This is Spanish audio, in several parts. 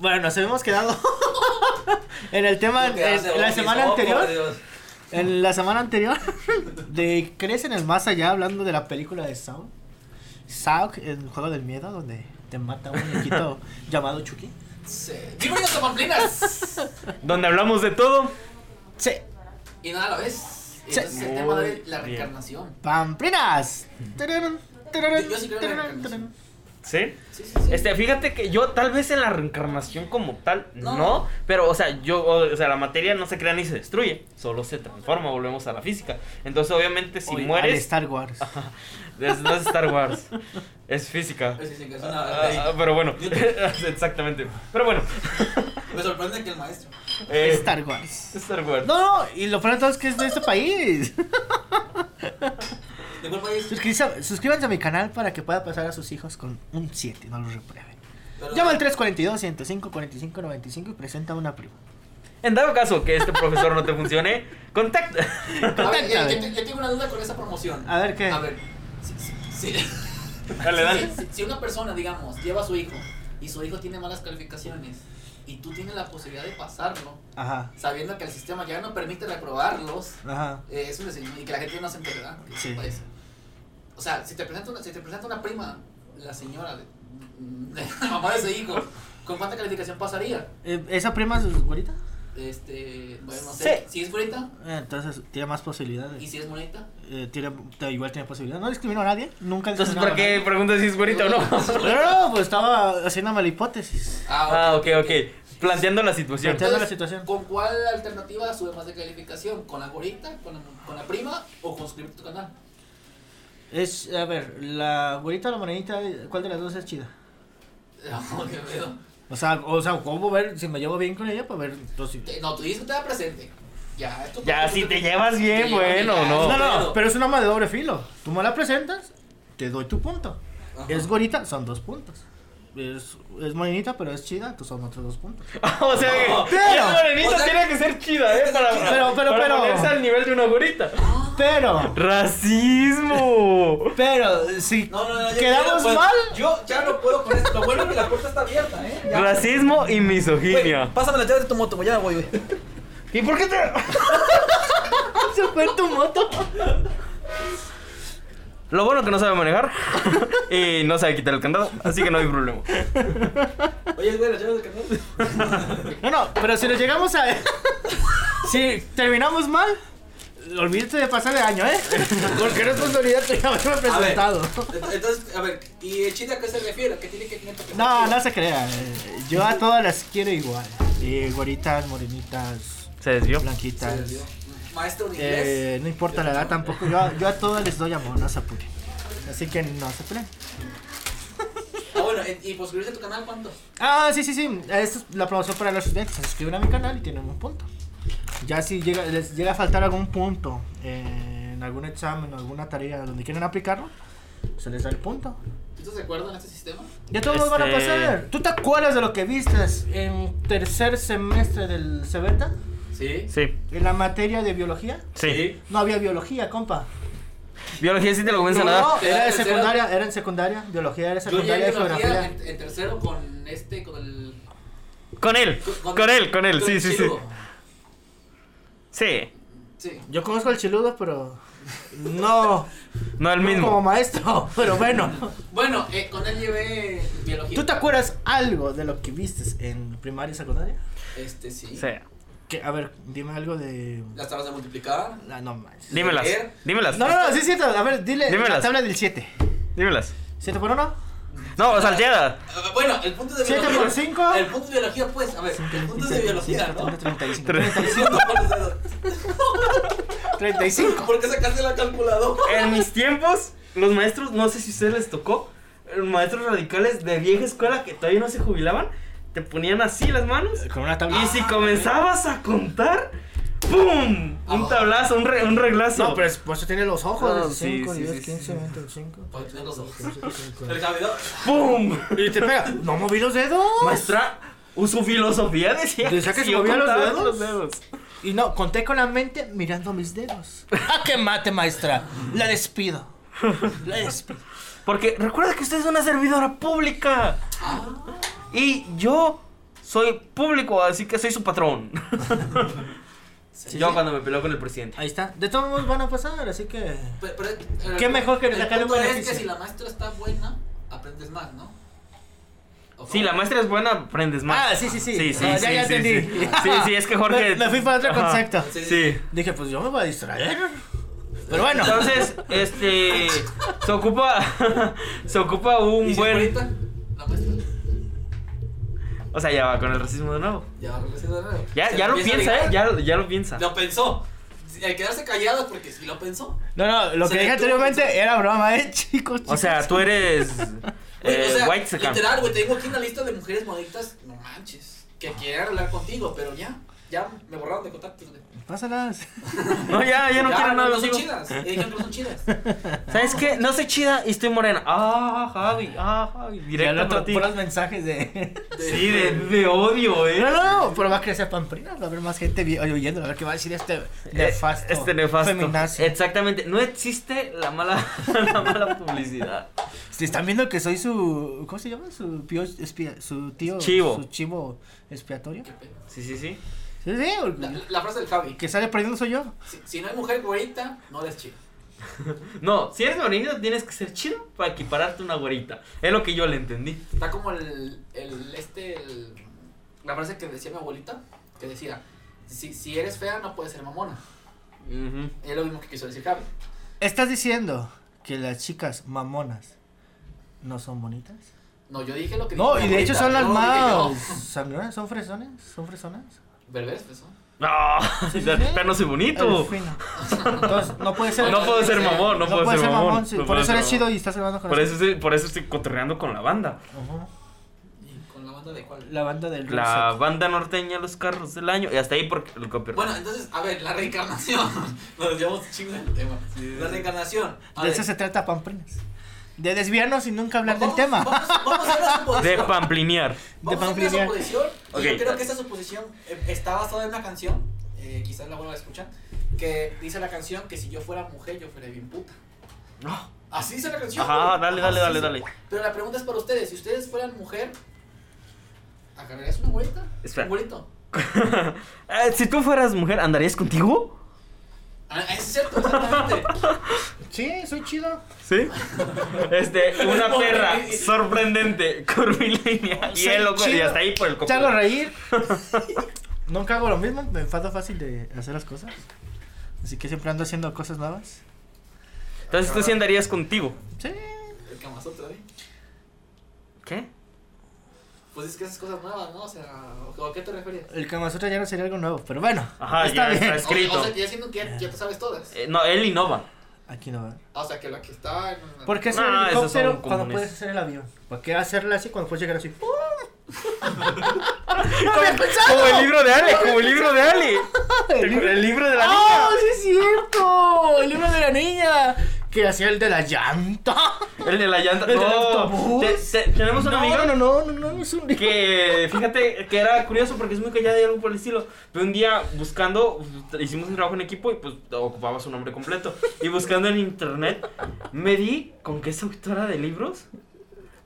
Bueno, nos habíamos quedado en el tema en, en la semana anterior. Dios. En la semana anterior de Crees en el más allá hablando de la película de Saw. Saw, el juego del miedo donde te mata un muñequito llamado Chucky. Sí. Bienvenidos a Pamplinas. Donde hablamos de todo. Sí. Y nada a la vez. Sí. Entonces el tema de la reencarnación. Pamplinas. Yo- yo sí creo en la tararán, reencarnación. ¿Sí? Sí, sí, sí. Este, fíjate que yo tal vez en la reencarnación como tal, no, No. pero o sea, yo, o, o sea, la materia no se crea ni se destruye, solo se transforma, volvemos a la física. Entonces, obviamente, si Oye, al mueres, Star Wars. es, no es Star Wars, es física. Sí, que es Ah, una- ah, pero bueno, exactamente. Pero bueno, Me sorprende que el maestro. eh, Star Wars. Star Wars. No, no, y lo peor de todo es que es de este país. ¿De cuál país? Suscríbanse, suscríbanse a mi canal para que pueda pasar a sus hijos con un 7, no los reprueben. Pero- Llama al 342-105-45-95 y presenta una prima. En dado caso que este profesor no te funcione, contacta. A ver, yo, yo- yo tengo una duda con esa promoción. A ver, ¿qué? A ver, si, si- si- Dale, dale. si- si una persona, digamos, lleva a su hijo y su hijo tiene malas calificaciones y tú tienes la posibilidad de pasarlo, Ajá, sabiendo que el sistema ya no permite reprobarlos, ajá. eh, es un deseño y que la gente no se. Que Sí. O sea, si te presenta una, si te presenta una prima, la señora de, de la mamá de ese hijo, ¿con cuánta calificación pasaría? Eh, ¿Esa prima es güerita? Este, bueno, no sé, si es bonita Eh, entonces tiene más posibilidades. y si es bonita. Eh, tiene, te- igual tiene posibilidades. No discriminó a nadie. Nunca Entonces, ¿para qué preguntas si es güerita o no? No, no, pues estaba haciéndome la hipótesis. Ah, ok, ok. Planteando la situación. Planteando la situación. ¿Con cuál alternativa sube más de calificación? ¿Con la gorita? ¿Con la, con la prima? ¿O con suscribirte a tu canal? Es, a ver, la güerita o la monedita, ¿cuál de las dos es chida? No, qué pedo. O sea, o sea, ¿cómo ver si me llevo bien con ella? Para ver, entonces... Te- No, tú dices que te da presente. Ya, esto Ya, si te llevas bien, bueno, bien, no. No, no, pero es un arma de doble filo. Tú me la presentas, te doy tu punto. Ajá. Es gorita, son dos puntos. Es, es morenita, pero es chida, tú son otros dos puntos. o sea, que pero- morenita o sea, tiene que ser chida, ¿eh? Para, Pero, pero, para pero- ponerse al nivel de una gorita. Pero, ¡Racismo! pero, si No, no, no, yo- quedamos puedo- mal, Yo ya no puedo con esto. Lo bueno es que la puerta está abierta, ¿eh? Ya. Racismo y misoginia. pásame la llave de tu moto, güey. Ya me voy, güey. ¿Y por qué te.? se fue en tu moto. Lo bueno que no sabe manejar y no sabe quitar el candado, así que no hay problema. Oye, güey, las llaves del canal. No, no, pero si nos llegamos a. si terminamos mal, olvídate de pasar de año, ¿eh? Porque no es responsabilidad tuya haberme presentado. Entonces, a ver, ¿y el chile a qué se refiere? ¿Qué tiene que tener que No, no se crea. eh, Yo a todas las quiero igual. Y goritas, morenitas, Se desvió. blanquitas. Maestro de inglés. Eh, no importa la edad tampoco. Yo, a- yo a todas les doy amor, no se apuren. Así que no se apuren. Ah, bueno, ¿y por suscribirse a tu canal cuánto? Ah, sí, sí, sí. Esta es la promoción para los estudiantes. Se suscriben a mi canal y tienen un punto. Ya si llega, les llega a faltar algún punto eh, en algún examen o alguna tarea donde quieren aplicarlo, se les da el punto. ¿Tú te acuerdas en este sistema? Ya todos los van a Este- pasar. ¿Tú te acuerdas de lo que vistes en tercer semestre del Cebeta? Sí. Sí, En la materia de biología. sí. No había biología, compa. Biología sí te lo comienzan a No, dar. era de secundaria, era en secundaria. Biología era secundaria de geografía. en, en tercero con este, con el... Con él, con él, con él, sí, sí, sí. Sí, Sí. Yo conozco al chiludo, pero no, no el no como mismo. maestro, pero bueno. Bueno, eh, con él llevé biología. ¿Tú te acuerdas algo de lo que vistes en primaria y secundaria? Este, sí. Sí. Que, a ver, dime algo de... Las tablas de multiplicar. Ah, no manches. Dímelas, dímelas. No, no, no, sí es cierto. A ver, dile la Dímelas. tabla del 7. Dímelas. ¿7 por 1? No, salteada. Ah, Bueno, el punto de 7 biología. por 5. El punto de biología, pues, a ver, el punto de biología, ¿no? 35. Tres. 35. 35. ¿Por qué sacaste la calculadora? En mis tiempos, los maestros, no sé si a ustedes les tocó, los maestros radicales de vieja escuela que todavía no se jubilaban, te ponían así las manos. Con una tabla. Y si comenzabas a contar, ¡pum! Un tablazo, un, re- un reglazo. No, pero es- por eso tiene los ojos. No, 5, sí, sí, 10, sí, 15, sí. 20, 25. Porque tiene los ojos. El cabello. ¡Pum! Y te pega. No moví los dedos. Maestra, uso filosofía, decía. ¿Decía que se los dedos? los dedos. Y no, conté con la mente mirando mis dedos. ¡Ah, qué mate, maestra! La despido. La despido. Porque recuerda que usted es una servidora pública. Y yo soy público, así que soy su patrón. Sí, Yo sí. cuando me peleo con el presidente. Ahí está. De todos modos van a pasar, así que. Pero- pero- pero Qué mejor que el sacarle un punto es beneficio. que si la maestra está buena, aprendes más, ¿no? ¿O Sí, la maestra es buena, aprendes más. Ah, sí, sí, sí. Sí, sí, Ah, sí, ya, ya sí, entendí. sí. Sí, sí, es que Jorge. Me, me fui para otro Ajá. concepto. Sí, sí. Sí. Dije, pues yo me voy a distraer. Pero bueno. Entonces, este. Se ocupa. se ocupa ¿Y un es buen. bonita, la maestra? O sea, ya va con el racismo de nuevo. Ya, regresando de nuevo. Ya, ya lo piensa, ¿eh? Ya, ya lo piensa. Lo pensó. El quedarse callado porque sí lo pensó. No, no, lo Se que dije anteriormente pensó. era broma, eh, chicos. O sea, tú eres. Eh, o sea, white literal, güey, tengo aquí una lista de mujeres bonitas, no manches, que quieren hablar contigo, pero ya, ya me borraron de contactos, güey. Pásalas. No, ya, ya no quiero nada no son chidas, que no son chidas. ¿Sabes qué? No soy chida y estoy morena. Ah, Javi, ah, Javi. Directo para ti. puros mensajes de. Sí, de, de odio, eh. No, no, no, pero va a crecer pamprina, va a haber más gente oyendo, a ver qué va a decir este nefasto. Este nefasto. Exactamente. No existe la mala, la mala publicidad. Si están viendo que soy su. ¿Cómo se llama? Su, pío espía- su tío. Chivo. Su chivo expiatorio. Sí, sí, sí. Sí, sí, La, la frase del Javi, que sale perdiendo soy yo. si, si no hay mujer güerita, no eres chido. No, si eres bonito tienes que ser chido para equipararte a una güerita. Es lo que yo le entendí. Está como el, el este, el- la frase que decía mi abuelita, que decía, si, si eres fea no puedes ser mamona. Es lo mismo que quiso decir Javi. ¿Estás diciendo que las chicas mamonas no son bonitas? No, yo dije lo que No, y de hecho son las no más. ¿Sangronas? ¿Son fresones? ¿Son fresonas? Berberes, pues, ¿no? Sí, sí, pero no soy bonito. Entonces, no puede ser. No puedo ser mamón, no, puedo puede ser mamón. sí, no por eso eres mamón. chido y estás grabando con Por eso, estoy, por eso estoy cotorreando con la banda. Ajá. ¿Y con la banda de cuál? La banda del La banda norteña Los Carros del Año. Y hasta ahí porque el copyright. Bueno, entonces, a ver, la reencarnación. Nos llevamos chingo del tema. La reencarnación. A De eso se trata Pamprinas. De desviarnos y nunca hablar del tema. Vamos, vamos a hacer una de suposición. pamplinear. Vamos a hacer pamplinear. una suposición. Yo creo que esta suposición eh, está basada en una canción. eh, quizás la vuelvan a escuchar. Que dice la canción que si yo fuera mujer, yo fuera bien puta. Así dice la canción. Ajá, güey. dale, Ajá, dale, dale, dale. Pero la pregunta es para ustedes. Si ustedes fueran mujer, ¿agarrarías una güerita? Espera. Un güerito. Eh, si tú fueras mujer, ¿andarías contigo? Ah, es cierto, exactamente. Sí, soy chido. Sí. Este, una perra sorprendente, curvilínea. Y Soy loco, y hasta ahí por el Te hago reír. Nunca hago lo mismo, me falta fácil de hacer las cosas. Así que siempre ando haciendo cosas nuevas. Entonces tú sí andarías contigo. Sí. El Kamazotra, ¿eh? Pues es que esas cosas nuevas, ¿no? O sea, ¿o ¿a qué te referías? El Kama Sutra ya no sería algo nuevo, pero bueno. Ajá, está ya bien. está O, escrito. o sea, que ya siendo que ya, ya te sabes todas. Eh, no, él innova. Aquí no va. O sea, que la que está en... ¿Por qué hacer No, el helicóptero cuando comunes. puedes hacer el avión? ¿Para qué hacerla así cuando puedes llegar así? Como el libro de Ale, como el libro de Ale. El libro de la niña. ¡Ah, sí es cierto! El libro de la niña. Que hacía el de la llanta. El de la llanta. ¿El del No, autobús? te- te- tenemos un no, amigo no, no, no, no, es un que fíjate que era curioso porque es muy callado y algo por el estilo. Pero un día buscando, hicimos un trabajo en equipo y pues ocupaba su nombre completo. Y buscando en internet, me di con que es autora de libros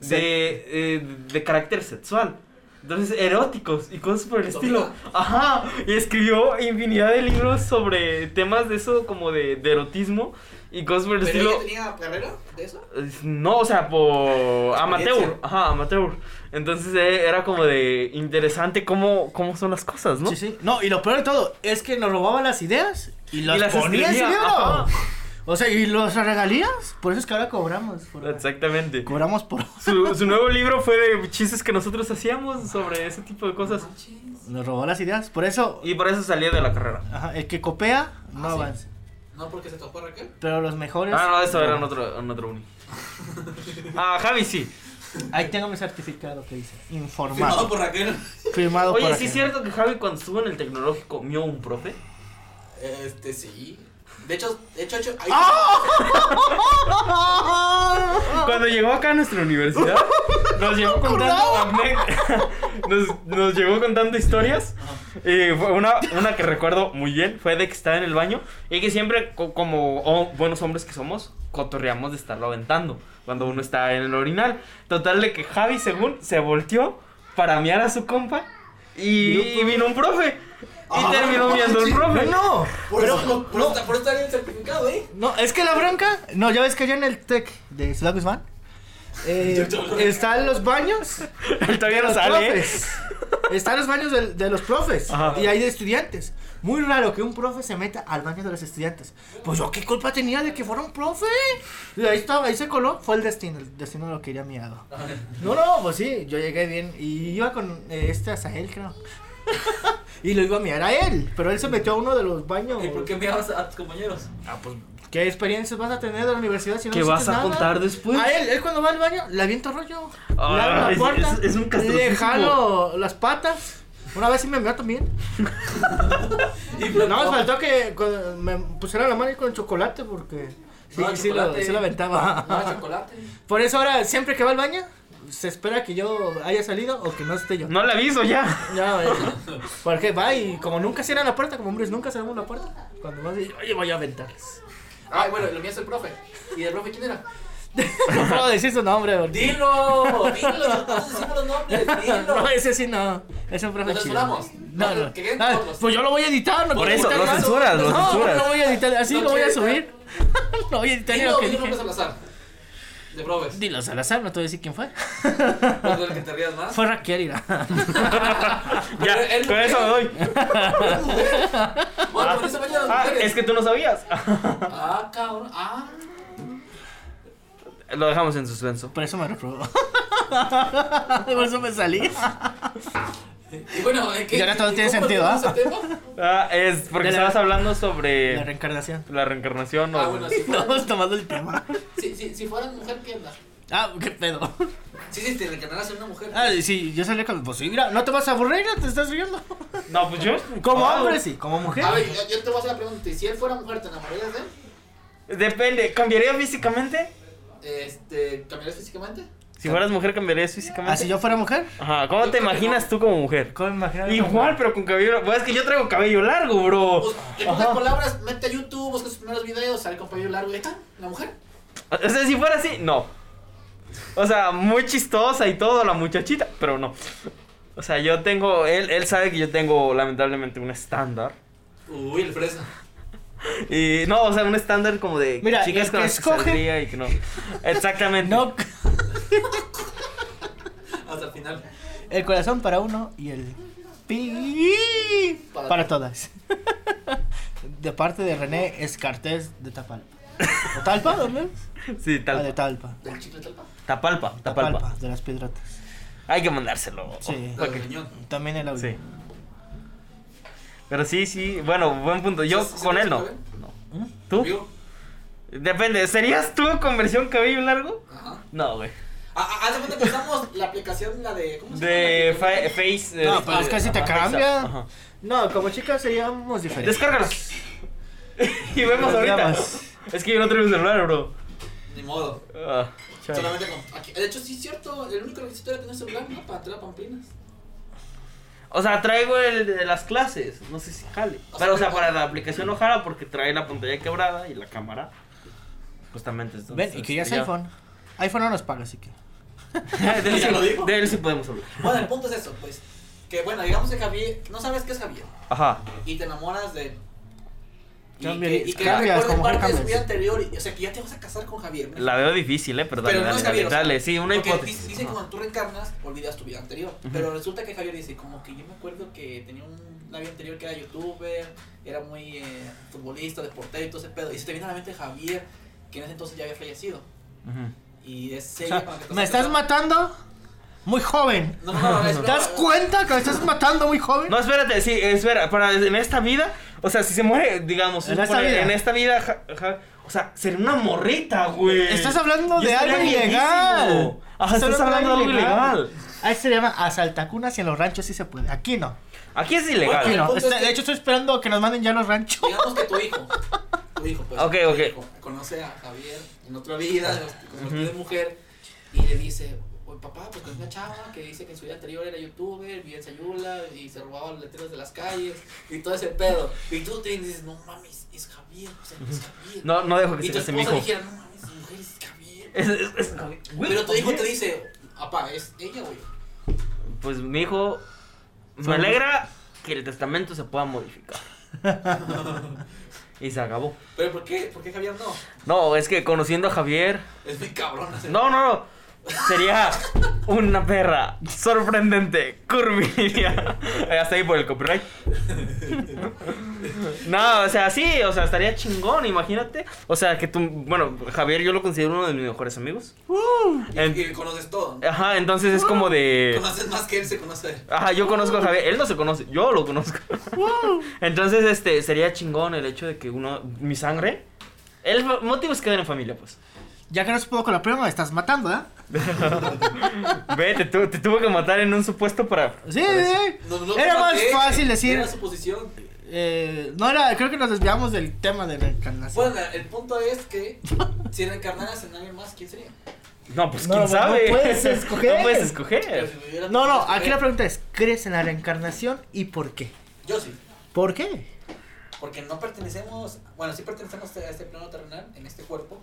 de, eh, de carácter sexual. Entonces, eróticos y cosas por el estilo. Ajá. Y escribió infinidad de libros sobre temas de eso, como de, de erotismo y cosas por el ¿Pero estilo. tenía carrera de eso? No, o sea, por amateur. Ajá, amateur. Entonces eh, era como de interesante cómo, cómo son las cosas, ¿no? Sí, sí. No, y lo peor de todo es que nos robaba las ideas y las, Y las ponía en su libro. O sea, y los regalías. Por eso es que ahora cobramos. por- Exactamente. Cobramos por. Su, su nuevo libro fue de chistes que nosotros hacíamos sobre ese tipo de cosas. Nos robó las ideas. Por eso, Y por eso salía de la carrera. ajá, el que copea no Ah, sí. No porque se topó a Raquel. Pero los mejores. Ah, no, eso era en otro, en otro uni. Ah, Javi sí. Ahí tengo mi certificado que dice. Firmado Informado. por Raquel. Firmado por. Oye. ¿sí es cierto que Javi cuando estuvo en el tecnológico mió un profe? Este, sí. De hecho, de hecho, de hecho ahí- Cuando llegó acá a nuestra universidad, nos llevó contando nos, nos llevó contando historias. Y fue una, una que recuerdo muy bien fue de que estaba en el baño y que siempre, co- como oh, buenos hombres que somos, cotorreamos de estarlo aventando cuando uno está en el orinal. Total de que Javi, según, se volteó para miar a su compa Y, y vino un profe. Y terminó no viendo el profe. No, Por pero eso, por, no, por está bien certificado, ¿eh? no, es que la bronca, no, ya ves que allá en el TEC de Ciudad Guzmán eh, están los baños Él todavía no sale. ¿eh? profes. Están los baños de, de los profes Ajá. y hay de estudiantes. Muy raro que un profe se meta al baño de los estudiantes. Pues yo qué culpa tenía de que fuera un profe. Y ahí estaba, ahí se coló. Fue el destino, el destino lo quería miado. No, no, pues sí, yo llegué bien y iba con eh, este Azael, creo. y lo iba a miar a él, pero él se metió a uno de los baños. ¿Y por qué enviabas a tus compañeros? Ah, pues, ¿qué experiencias vas a tener de la universidad si no ¿Qué vas a nada? contar después? A él, él cuando va al baño, le aviento rollo. Ah, le abro es- la puerta. es- es un Le jalo las patas. Una vez sí me meó también. Y No, me faltó que me pusiera la mano ahí con chocolate porque sí, No, sí, lo, sí lo aventaba. No, chocolate. Por eso ahora, siempre que va al baño, se espera que yo haya salido o que no esté yo. No le aviso ya. Ya, eh, porque va y como nunca cierran la puerta, como hombres nunca cerramos la puerta, cuando vas y oye, voy a aventarles. Ay, bueno, lo mío es el profe. ¿Y el profe quién era? No puedo decir su nombre, porque- Dilo, dilo, todos decimos los nombres, No, dilo. ese sí no. Es un profe ¿Lo censuramos? No, no. Que Ah, pues yo lo voy a editar, no Por eso, lo censuras, lo no, censuras. No voy a editar, así No lo voy a subir. no voy a editar Dilo, lo que dilo nombres dije. al azar. De profes. Dilo, Salazar, no te voy a decir quién fue. ¿Cuál es el que te rías más? Fue Raquel, irá. Ya, él- con eso me doy. Bueno, Ah, mujeres. es que tú no sabías. Ah, cabrón. Ah. Lo dejamos en suspenso. Por eso me reprobó. Por eso me salí. Y bueno, ¿en qué? Y ahora todo tiene sentido, ¿ah? Ah, es porque De la- estabas hablando La sobre reencarnación. la reencarnación o... Ah, bueno, si fueran, Estamos tomando el tema. si, si, si fueran mujer, ¿qué onda? Ah, qué pedo. Sí, sí, te reencarnaras en una mujer. Ah, sí, yo salí con. Pues sí, mira, no te vas a aburrir, te estás riendo. No, pues yo... Como Ah, hombre, sí, como mujer. A ver, yo, yo te voy a hacer la pregunta. ¿y si él fuera mujer, te enamorarías de él? Depende, ¿cambiaría físicamente? Este, ¿cambiarías físicamente? Si fueras mujer, ¿cambiarías físicamente? ¿Ah, si yo fuera mujer? Ajá, ¿cómo Yo te imaginas no. tú como mujer? ¿Cómo me imaginas? Igual, pero con cabello... Pues es que yo traigo cabello largo, bro. Pues, en pocas palabras, mete a YouTube, busca sus primeros videos, sale con cabello largo y está, la mujer. O sea, si fuera así, no. O sea, muy chistosa y todo, la muchachita, pero no. O sea, yo tengo... Él, él sabe que yo tengo, lamentablemente, un estándar. Uy, el fresa. Y no, o sea, un estándar como de Mira, chicas con que las que escoge- saldría y que no. Exactamente. No, Hasta el final. el corazón para uno y el pi Para para, todas. De parte de René Escartés de Tapalpa. ¿O Talpa? ¿Dónde? Sí, Ah, de tal. Talpa. Del chicle talpa. Tapalpa, tapalpa. Tapalpa, de las piedrotas. Hay que mandárselo. Sí. También el audio. Sí. Pero sí, sí, bueno, buen punto. Yo ¿Sí- sí con él no. no. ¿Tú? ¿Conmigo? Depende, ¿serías tú con versión cabello largo? Ajá. No, güey. Ah, ah, Haz de cuenta que usamos la aplicación, la de. ¿Cómo se De llama? fa- Face. eh, No, pero es que si te ajá, cambia. Face App, ajá. No, como chicas seríamos diferentes. Descárgalo. y vemos ahorita. Es que yo no traigo celular, bro. Ni modo. Ah, chale. Solamente con. Aquí. De hecho, sí es cierto. El único requisito era tener celular, ¿no? Para a Pamplinas. O sea, traigo el de las clases. No sé si jale. O sea, Pero, o sea, para la aplicación no jala porque trae la pantalla quebrada y la cámara. Justamente es donde Ven, y está querías estrellado. iPhone. iPhone no nos paga, así que. de, él Ya sí, lo dijo. de él sí podemos hablar. Bueno, el punto es eso, pues. Que bueno, digamos que Javier. No sabes qué es Javier. Ajá. Y te enamoras de. Y Cambia- que, y que cambias, recuerden parte de su cambias. vida anterior. Y, o sea, que ya te vas a casar con Javier. ¿no? La veo difícil, eh, pero dale, Pero no dale, es dale, Javier. o sea, dale. Sí, una hipótesis. dice- Dice que cuando tú reencarnas, olvidas tu vida anterior. Ujú. Pero resulta que Javier dice, como que yo me acuerdo que tenía un, una vida anterior que era youtuber, era muy eh, futbolista, deportero y todo ese pedo. Y se te viene a la mente Javier, que en ese entonces ya había fallecido. Ujú. Y es O ella sea, la que ¿Me estás matando? Muy joven. No, no, no, ¿Te das cuenta que me estás matando muy joven? No, espérate, sí, espera, para en esta vida, o sea, si se muere, digamos, En esta vida. en esta vida, ja- ja- o sea, sería una morrita, güey. Estás hablando de algo ilegal. Ajá, estás hablando de algo ilegal. Ahí se llama asaltacunas y en los ranchos sí se puede. Aquí no. Aquí es Aquí ilegal. el no. Está- De hecho, estoy esperando que nos manden ya los ranchos. Digamos que tu hijo, tu hijo, pues, Ok, tu ok. hijo conoce a Javier en otra vida, convirtió Ujú. de mujer, y le dice, papá, pues con una chava que dice que en su vida anterior era youtuber, vivía en Sayula y se robaba los letreros de las calles y todo ese pedo. Y tú te dices, no mames, es Javier, o sea, es Javier. No, no dejo que y se mi hijo. dijera, no mames, mujer es Javier. Es, es, es- güey, Pero tu hijo ¿por te dice, papá, es ella, güey. Pues mi hijo, Me alegra que el testamento se pueda modificar. y se acabó. Pero ¿por qué? ¿Por qué Javier no? No, es que conociendo a Javier. Es muy cabrón. No, no, no. Sería una perra sorprendente, curvilínea. Hasta ahí por el copyright. No, o sea, sí, o sea, estaría chingón, imagínate. O sea, que tú, bueno, Javier yo lo considero uno de mis mejores amigos. Y, En- y conoces todo. ¿no? Ajá, entonces es como de... Conoces más que él se conoce. Ajá, yo conozco a Javier, él no se conoce, yo lo conozco. Entonces, este, sería chingón el hecho de que uno, mi sangre, el motivo es quedar en familia, pues. Ya que no se pudo con la prima, me estás matando, ¿eh? Ve, te, tu- te tuvo que matar en un supuesto para... Sí, sí. No, no, Era no, más fácil decir. Era su posición. Eh, no era, creo que nos desviamos del tema de reencarnación. Bueno, el punto es que si reencarnaras en alguien más, ¿quién sería? No, pues No, quién no sabe. puedes escoger. No puedes escoger. si no, no, aquí la pregunta es, ¿crees en la reencarnación y por qué? Yo sí. ¿Por qué? Porque no pertenecemos, bueno, sí pertenecemos a este plano terrenal, en este cuerpo,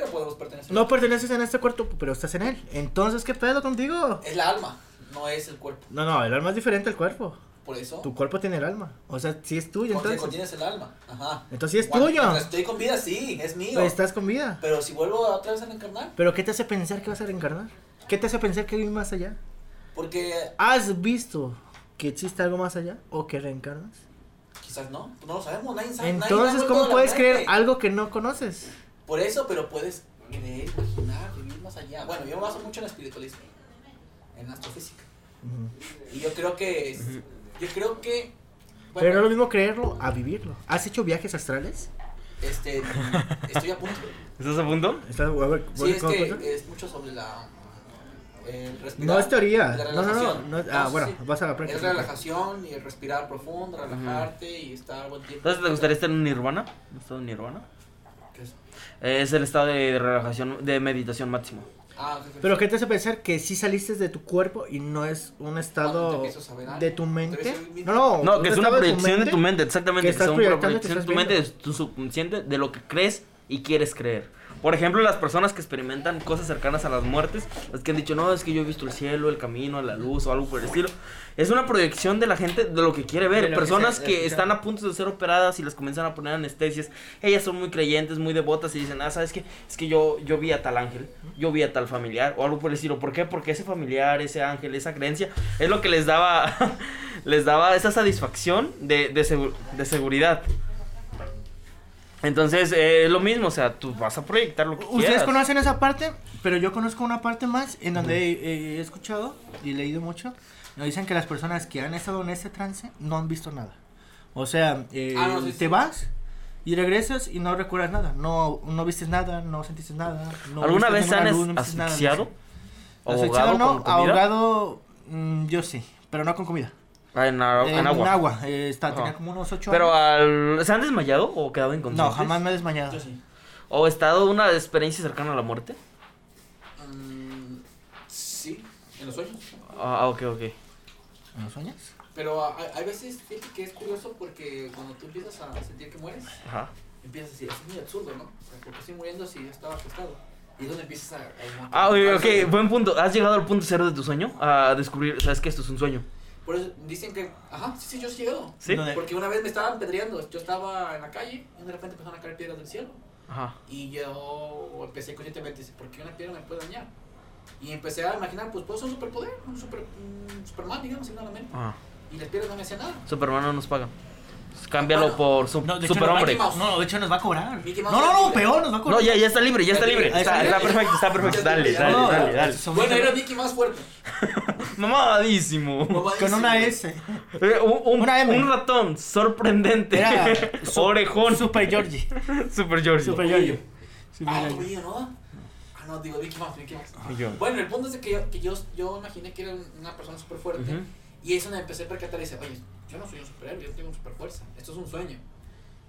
pero podemos pertenecer. No perteneces en este cuerpo, pero estás en él. Entonces, ¿qué pedo contigo? Es la alma, no es el cuerpo. No, no, el alma es diferente al cuerpo. Por eso. Tu cuerpo tiene el alma. O sea, si es tuyo, entonces. contienes el alma. Ajá. Entonces sí es Cuando- tuyo. estoy con vida, sí, es mío. Pues estás con vida. Pero si vuelvo otra vez a reencarnar, Pero ¿qué te hace pensar que vas a reencarnar? ¿Qué te hace pensar que hay más allá? porque ¿Has visto que existe algo más allá o que reencarnas? quizás no, pues no lo sabemos, nadie sabe. Entonces, ¿cómo puedes creer algo que no conoces? Por eso, pero puedes creer, imaginar, vivir más allá. Bueno, yo me baso mucho en espiritualismo, en astrofísica. Y yo creo que, es- yo creo que, bueno, Pero no es lo mismo creerlo a vivirlo. ¿Has hecho viajes astrales? este, estoy a punto. ¿Estás a punto? ¿Estás, a ver, Sí, es ¿cómo que cuenta? es mucho sobre la, el respirar. No es teoría. la No, no, no. ah, bueno, sí. vas a la Es práctica. relajación y el respirar profundo, relajarte y estar buen tiempo. Entonces, ¿te gustaría estar en nirvana? ¿Un estado de nirvana? ¿Qué es? Es el estado de relajación, de meditación máximo. Ah. Pero ¿qué te hace pensar que sí saliste de tu cuerpo y no es un te estado de tu te mente? No, no. No, que es una proyección de tu mente, exactamente. que Que, estás son una que proyección de tu mente, de tu subconsciente, de lo que crees y quieres creer. Por ejemplo, las personas que experimentan cosas cercanas a las muertes, las que han dicho, no, es que yo he visto el cielo, el camino, la luz o algo por el estilo. Es una proyección de la gente de lo que quiere ver. Que Personas se- que, están a punto de ser operadas y les comienzan a poner anestesias. Ellas son muy creyentes, muy devotas y dicen, ah, ¿sabes qué? Es que yo, yo vi a tal ángel, yo vi a tal familiar o algo por el estilo. ¿Por qué? Porque ese familiar, ese ángel, esa creencia es lo que les daba, les daba esa satisfacción de, de, segu- de seguridad. Entonces, eh, es lo mismo, o sea, tú vas a proyectar lo que Ustedes quieras. conocen esa parte, pero yo conozco una parte más en donde he, he escuchado y leído mucho. Nos dicen que las personas que han estado en ese trance no han visto nada. O sea, eh, Ah, no, sí, te sí. vas y regresas y no recuerdas nada. No, no viste nada, no sentiste nada. no ¿Alguna vez han luz, no nada. asfixiado? ¿O Asfixiado ahogado no, con comida? ahogado mm, yo sí, pero no con comida. Ah, en, a- en En agua. eh, está, tenía como unos 8 Pero años. al... ¿se han desmayado o quedado inconscientes? No, jamás me he desmayado. Yo sí. ¿O estado una experiencia cercana a la muerte? Mm, sí, en los sueños. Ah, ok, ok. ¿En los sueños? Pero hay, veces fíjate que es curioso porque cuando tú empiezas a sentir que mueres, Ajá. empiezas a decir, es muy absurdo, ¿no? O sea, porque estoy muriendo si ya estaba acostado. Y es donde empiezas a... a Ah, ok, ok, buen punto. ¿Has llegado al punto cero de tu sueño? A descubrir, sabes que esto es un sueño. Por eso dicen que, ajá, sí, sí, yo sí he llegado. ¿Sí? Porque una vez me estaban pedreando, yo estaba en la calle y de repente empezaron a caer piedras del cielo. Ajá. Y yo empecé conscientemente, dice, ¿por qué una piedra me puede dañar? Y empecé a imaginar, pues puedo ser un superpoder, un, super, un Superman, digamos, en la mente. Ajá. Y las piedras no me hacían nada. Superman no nos paga. Cámbialo Bueno. por su- No, superhombre. Mouse. No, de hecho nos va a cobrar. No, no, no, peor, nos va a cobrar. No, ya, ya está libre, ya está libre. Está perfecto, está perfecto. Dale, dale, dale, dale. Bueno, era Mickey más fuerte. Mamadísimo. Con una S. Eh, un, un- Una M. un ratón sorprendente. Era su- Orejón. Super Georgie. Super Georgie. Super Ah, Georgie. veías, ¿no? Ah, no, digo Mickey Mouse, Mickey Mouse. Bueno, el punto es que yo, que yo, yo imaginé que era una persona súper fuerte. Y eso me empecé a percatar y dice, oye, yo no soy un superhéroe, yo tengo super fuerza. Esto es un sueño.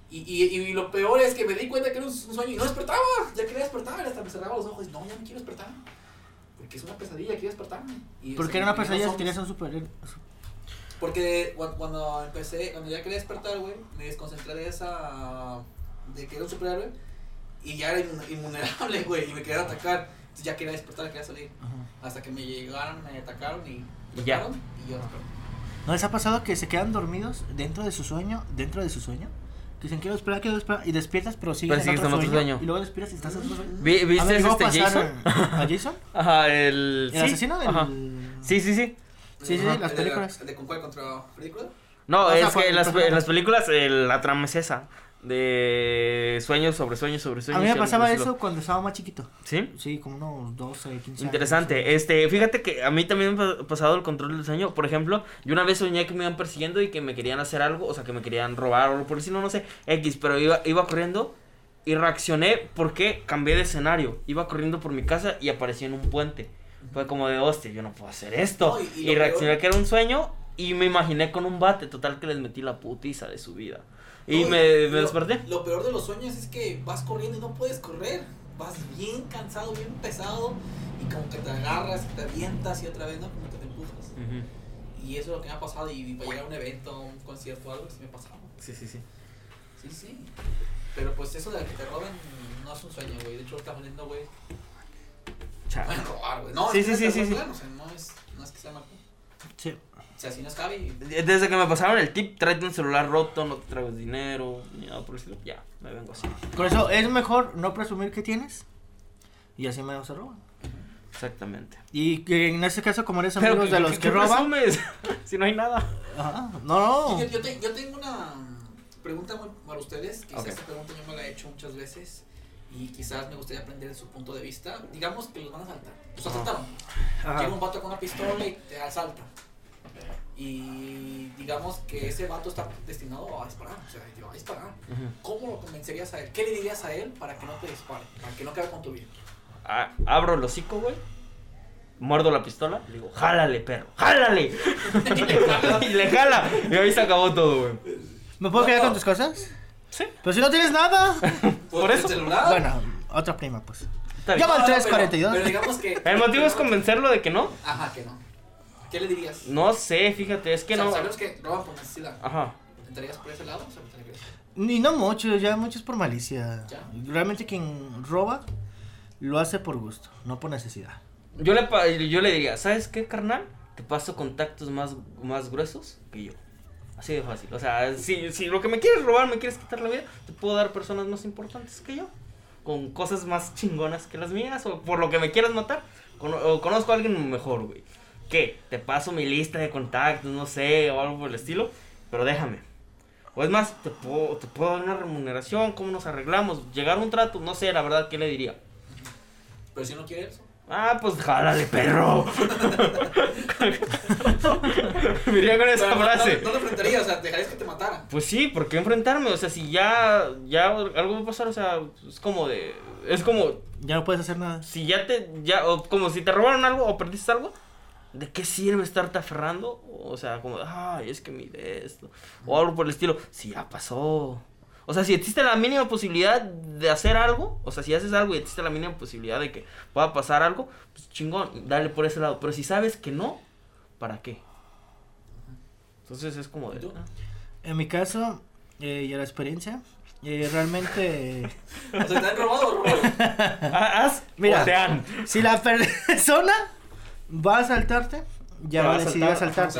Y, y, y lo peor es que me di cuenta que era un, sueño y no despertaba. Ya quería despertar, hasta me cerraba los ojos y no, ya no quiero despertar. Porque es una pesadilla, quiero despertarme. Y, Porque era una pesadilla si tenías un super. Porque cuando, cuando empecé, cuando ya quería despertar, güey, me desconcentré de esa. de que era un superhéroe. Y ya era invulnerable, güey, y me querían atacar. Entonces ya quería despertar, quería salir. Hasta que me llegaron, me atacaron y. Y ya. Y yo desperté. ¿No les ha pasado que se quedan dormidos dentro de su sueño? Dentro de su sueño. Que dicen, quiero esperar, quiero esperar. Y despiertas, pero sigues Pero sigues en otro sueño. Y luego despiertas y estás en otro sueño. Vi- ¿Viste a este pasar Jason? ¿A Jason? Ajá, el. ¿El sí, asesino del.? ajá. Sí, sí, sí. Sí, sí, las ¿El de la- películas. ¿El de con cuál contra Freddy Krueger? No, O sea, es que en las, en las películas el- la trama es esa. De sueños sobre sueños sobre sueños. A mí me pasaba eso cuando estaba más chiquito. ¿Sí? Sí, como unos 12, 15 años. Interesante. Este, fíjate que a mí también me ha pasado el control del sueño. Por ejemplo, yo una vez soñé que me iban persiguiendo y que me querían hacer algo, o sea, que me querían robar o algo por decirlo, no sé, X, pero iba, iba corriendo y reaccioné porque cambié de escenario. Iba corriendo por mi casa y aparecí en un puente. Fue como de hostia, yo no puedo hacer esto. No, y- y lo reaccioné peor- que era un sueño y me imaginé con un bate, total que les metí la putiza de su vida. Y No, me, me lo- desperté. Lo peor de los sueños es que vas corriendo y no puedes correr. Vas bien cansado, bien pesado. Y como que te agarras, te avientas y otra vez, ¿no? Como que te empujas. Y eso es lo que me ha pasado. Y para llegar a un evento, un concierto o algo, sí me ha pasado. Sí, sí, sí. Sí, sí. Pero pues eso de que te roben no es un sueño, güey. De hecho, está poniendo, güey. Pueden robar, güey. No, Sí, sí, no sí, sí, que sí. plan, O sea, no es, no es que sea malo. Si no es Javi. Desde que me pasaron el tip, tráete un celular roto, no te traigas dinero, ni nada por el estilo. Ya, me vengo así. Por eso es mejor no presumir que tienes. Y así menos se roban. Exactamente. Y que en este caso, como eres Pero, amigos de los que, ¿qué roban. si no hay nada. Ajá. No, no. Yo, yo, te- yo tengo una pregunta para ustedes. Quizás Ok. esta pregunta yo me la he hecho muchas veces. Y quizás me gustaría aprender de su punto de vista. Digamos que los van a asaltar. Los asaltaron. Llega un vato con una pistola y te asalta. Y digamos que ese vato está destinado a disparar. O sea, va a disparar. ¿Cómo lo convencerías a él? ¿Qué le dirías a él para que no te dispare? Para que no acabe con tu vida. Ah, abro el hocico, güey. Muerdo la pistola. Le digo, jálale, perro, jálale. y le jala. Y ahí se acabó todo, güey. ¿Me puedo No, quedar no. con tus cosas? Sí. Pero si no tienes nada. Por eso. celular. Bueno, otra prima, pues. No, no, 342. Pero, pero digamos que. El motivo es convencerlo de que no. Ajá, que no. ¿Qué le dirías? No sé, fíjate, es que O sea, no. Sabemos que roban por necesidad. Ajá. ¿Entrarías por ese lado o sea? Ni no mucho, ya mucho es por malicia. Ya. Realmente quien roba lo hace por gusto, no por necesidad. Yo le, pa- yo le diría, ¿sabes qué, carnal? Te paso contactos más, más gruesos que yo. Así de fácil. O sea, si, si lo que me quieres robar, me quieres quitar la vida, te puedo dar personas más importantes que yo. Con cosas más chingonas que las mías. O por lo que me quieras matar. O conozco a alguien mejor, güey. ¿Qué? Te paso mi lista de contactos, no sé, o algo por el estilo. Pero déjame. O es más, te puedo, te puedo dar una remuneración, ¿cómo nos arreglamos? Llegar a un trato, no sé, la verdad, ¿qué le diría? Pero si no quiere eso. Ah, pues jálale, perro. Me iría con esa Pero no- frase. No, no, lo enfrentarías, o sea, dejarías que te matara. Pues sí, ¿por qué enfrentarme? O sea, si ya, ya algo va a pasar, o sea, es como de, es como, Ya no puedes hacer nada. si ya te, ya, o como si te robaron algo o perdiste algo, ¿de qué sirve estarte aferrando? O sea, como, ay, es que mire esto, o algo por el estilo, si ya pasó. O sea, si existe la mínima posibilidad de hacer algo, o sea, si haces algo y existe la mínima posibilidad de que pueda pasar algo, pues chingón, dale por ese lado. Pero si sabes que no, ¿para qué? Entonces es como de... ¿Y tú? ah. En mi caso, eh, y a la experiencia, eh, realmente, O sea, ¿te han robado? Ah, Haz, Mira. o te han. si la persona va a asaltarte, ya Te va a decidir que saltarte.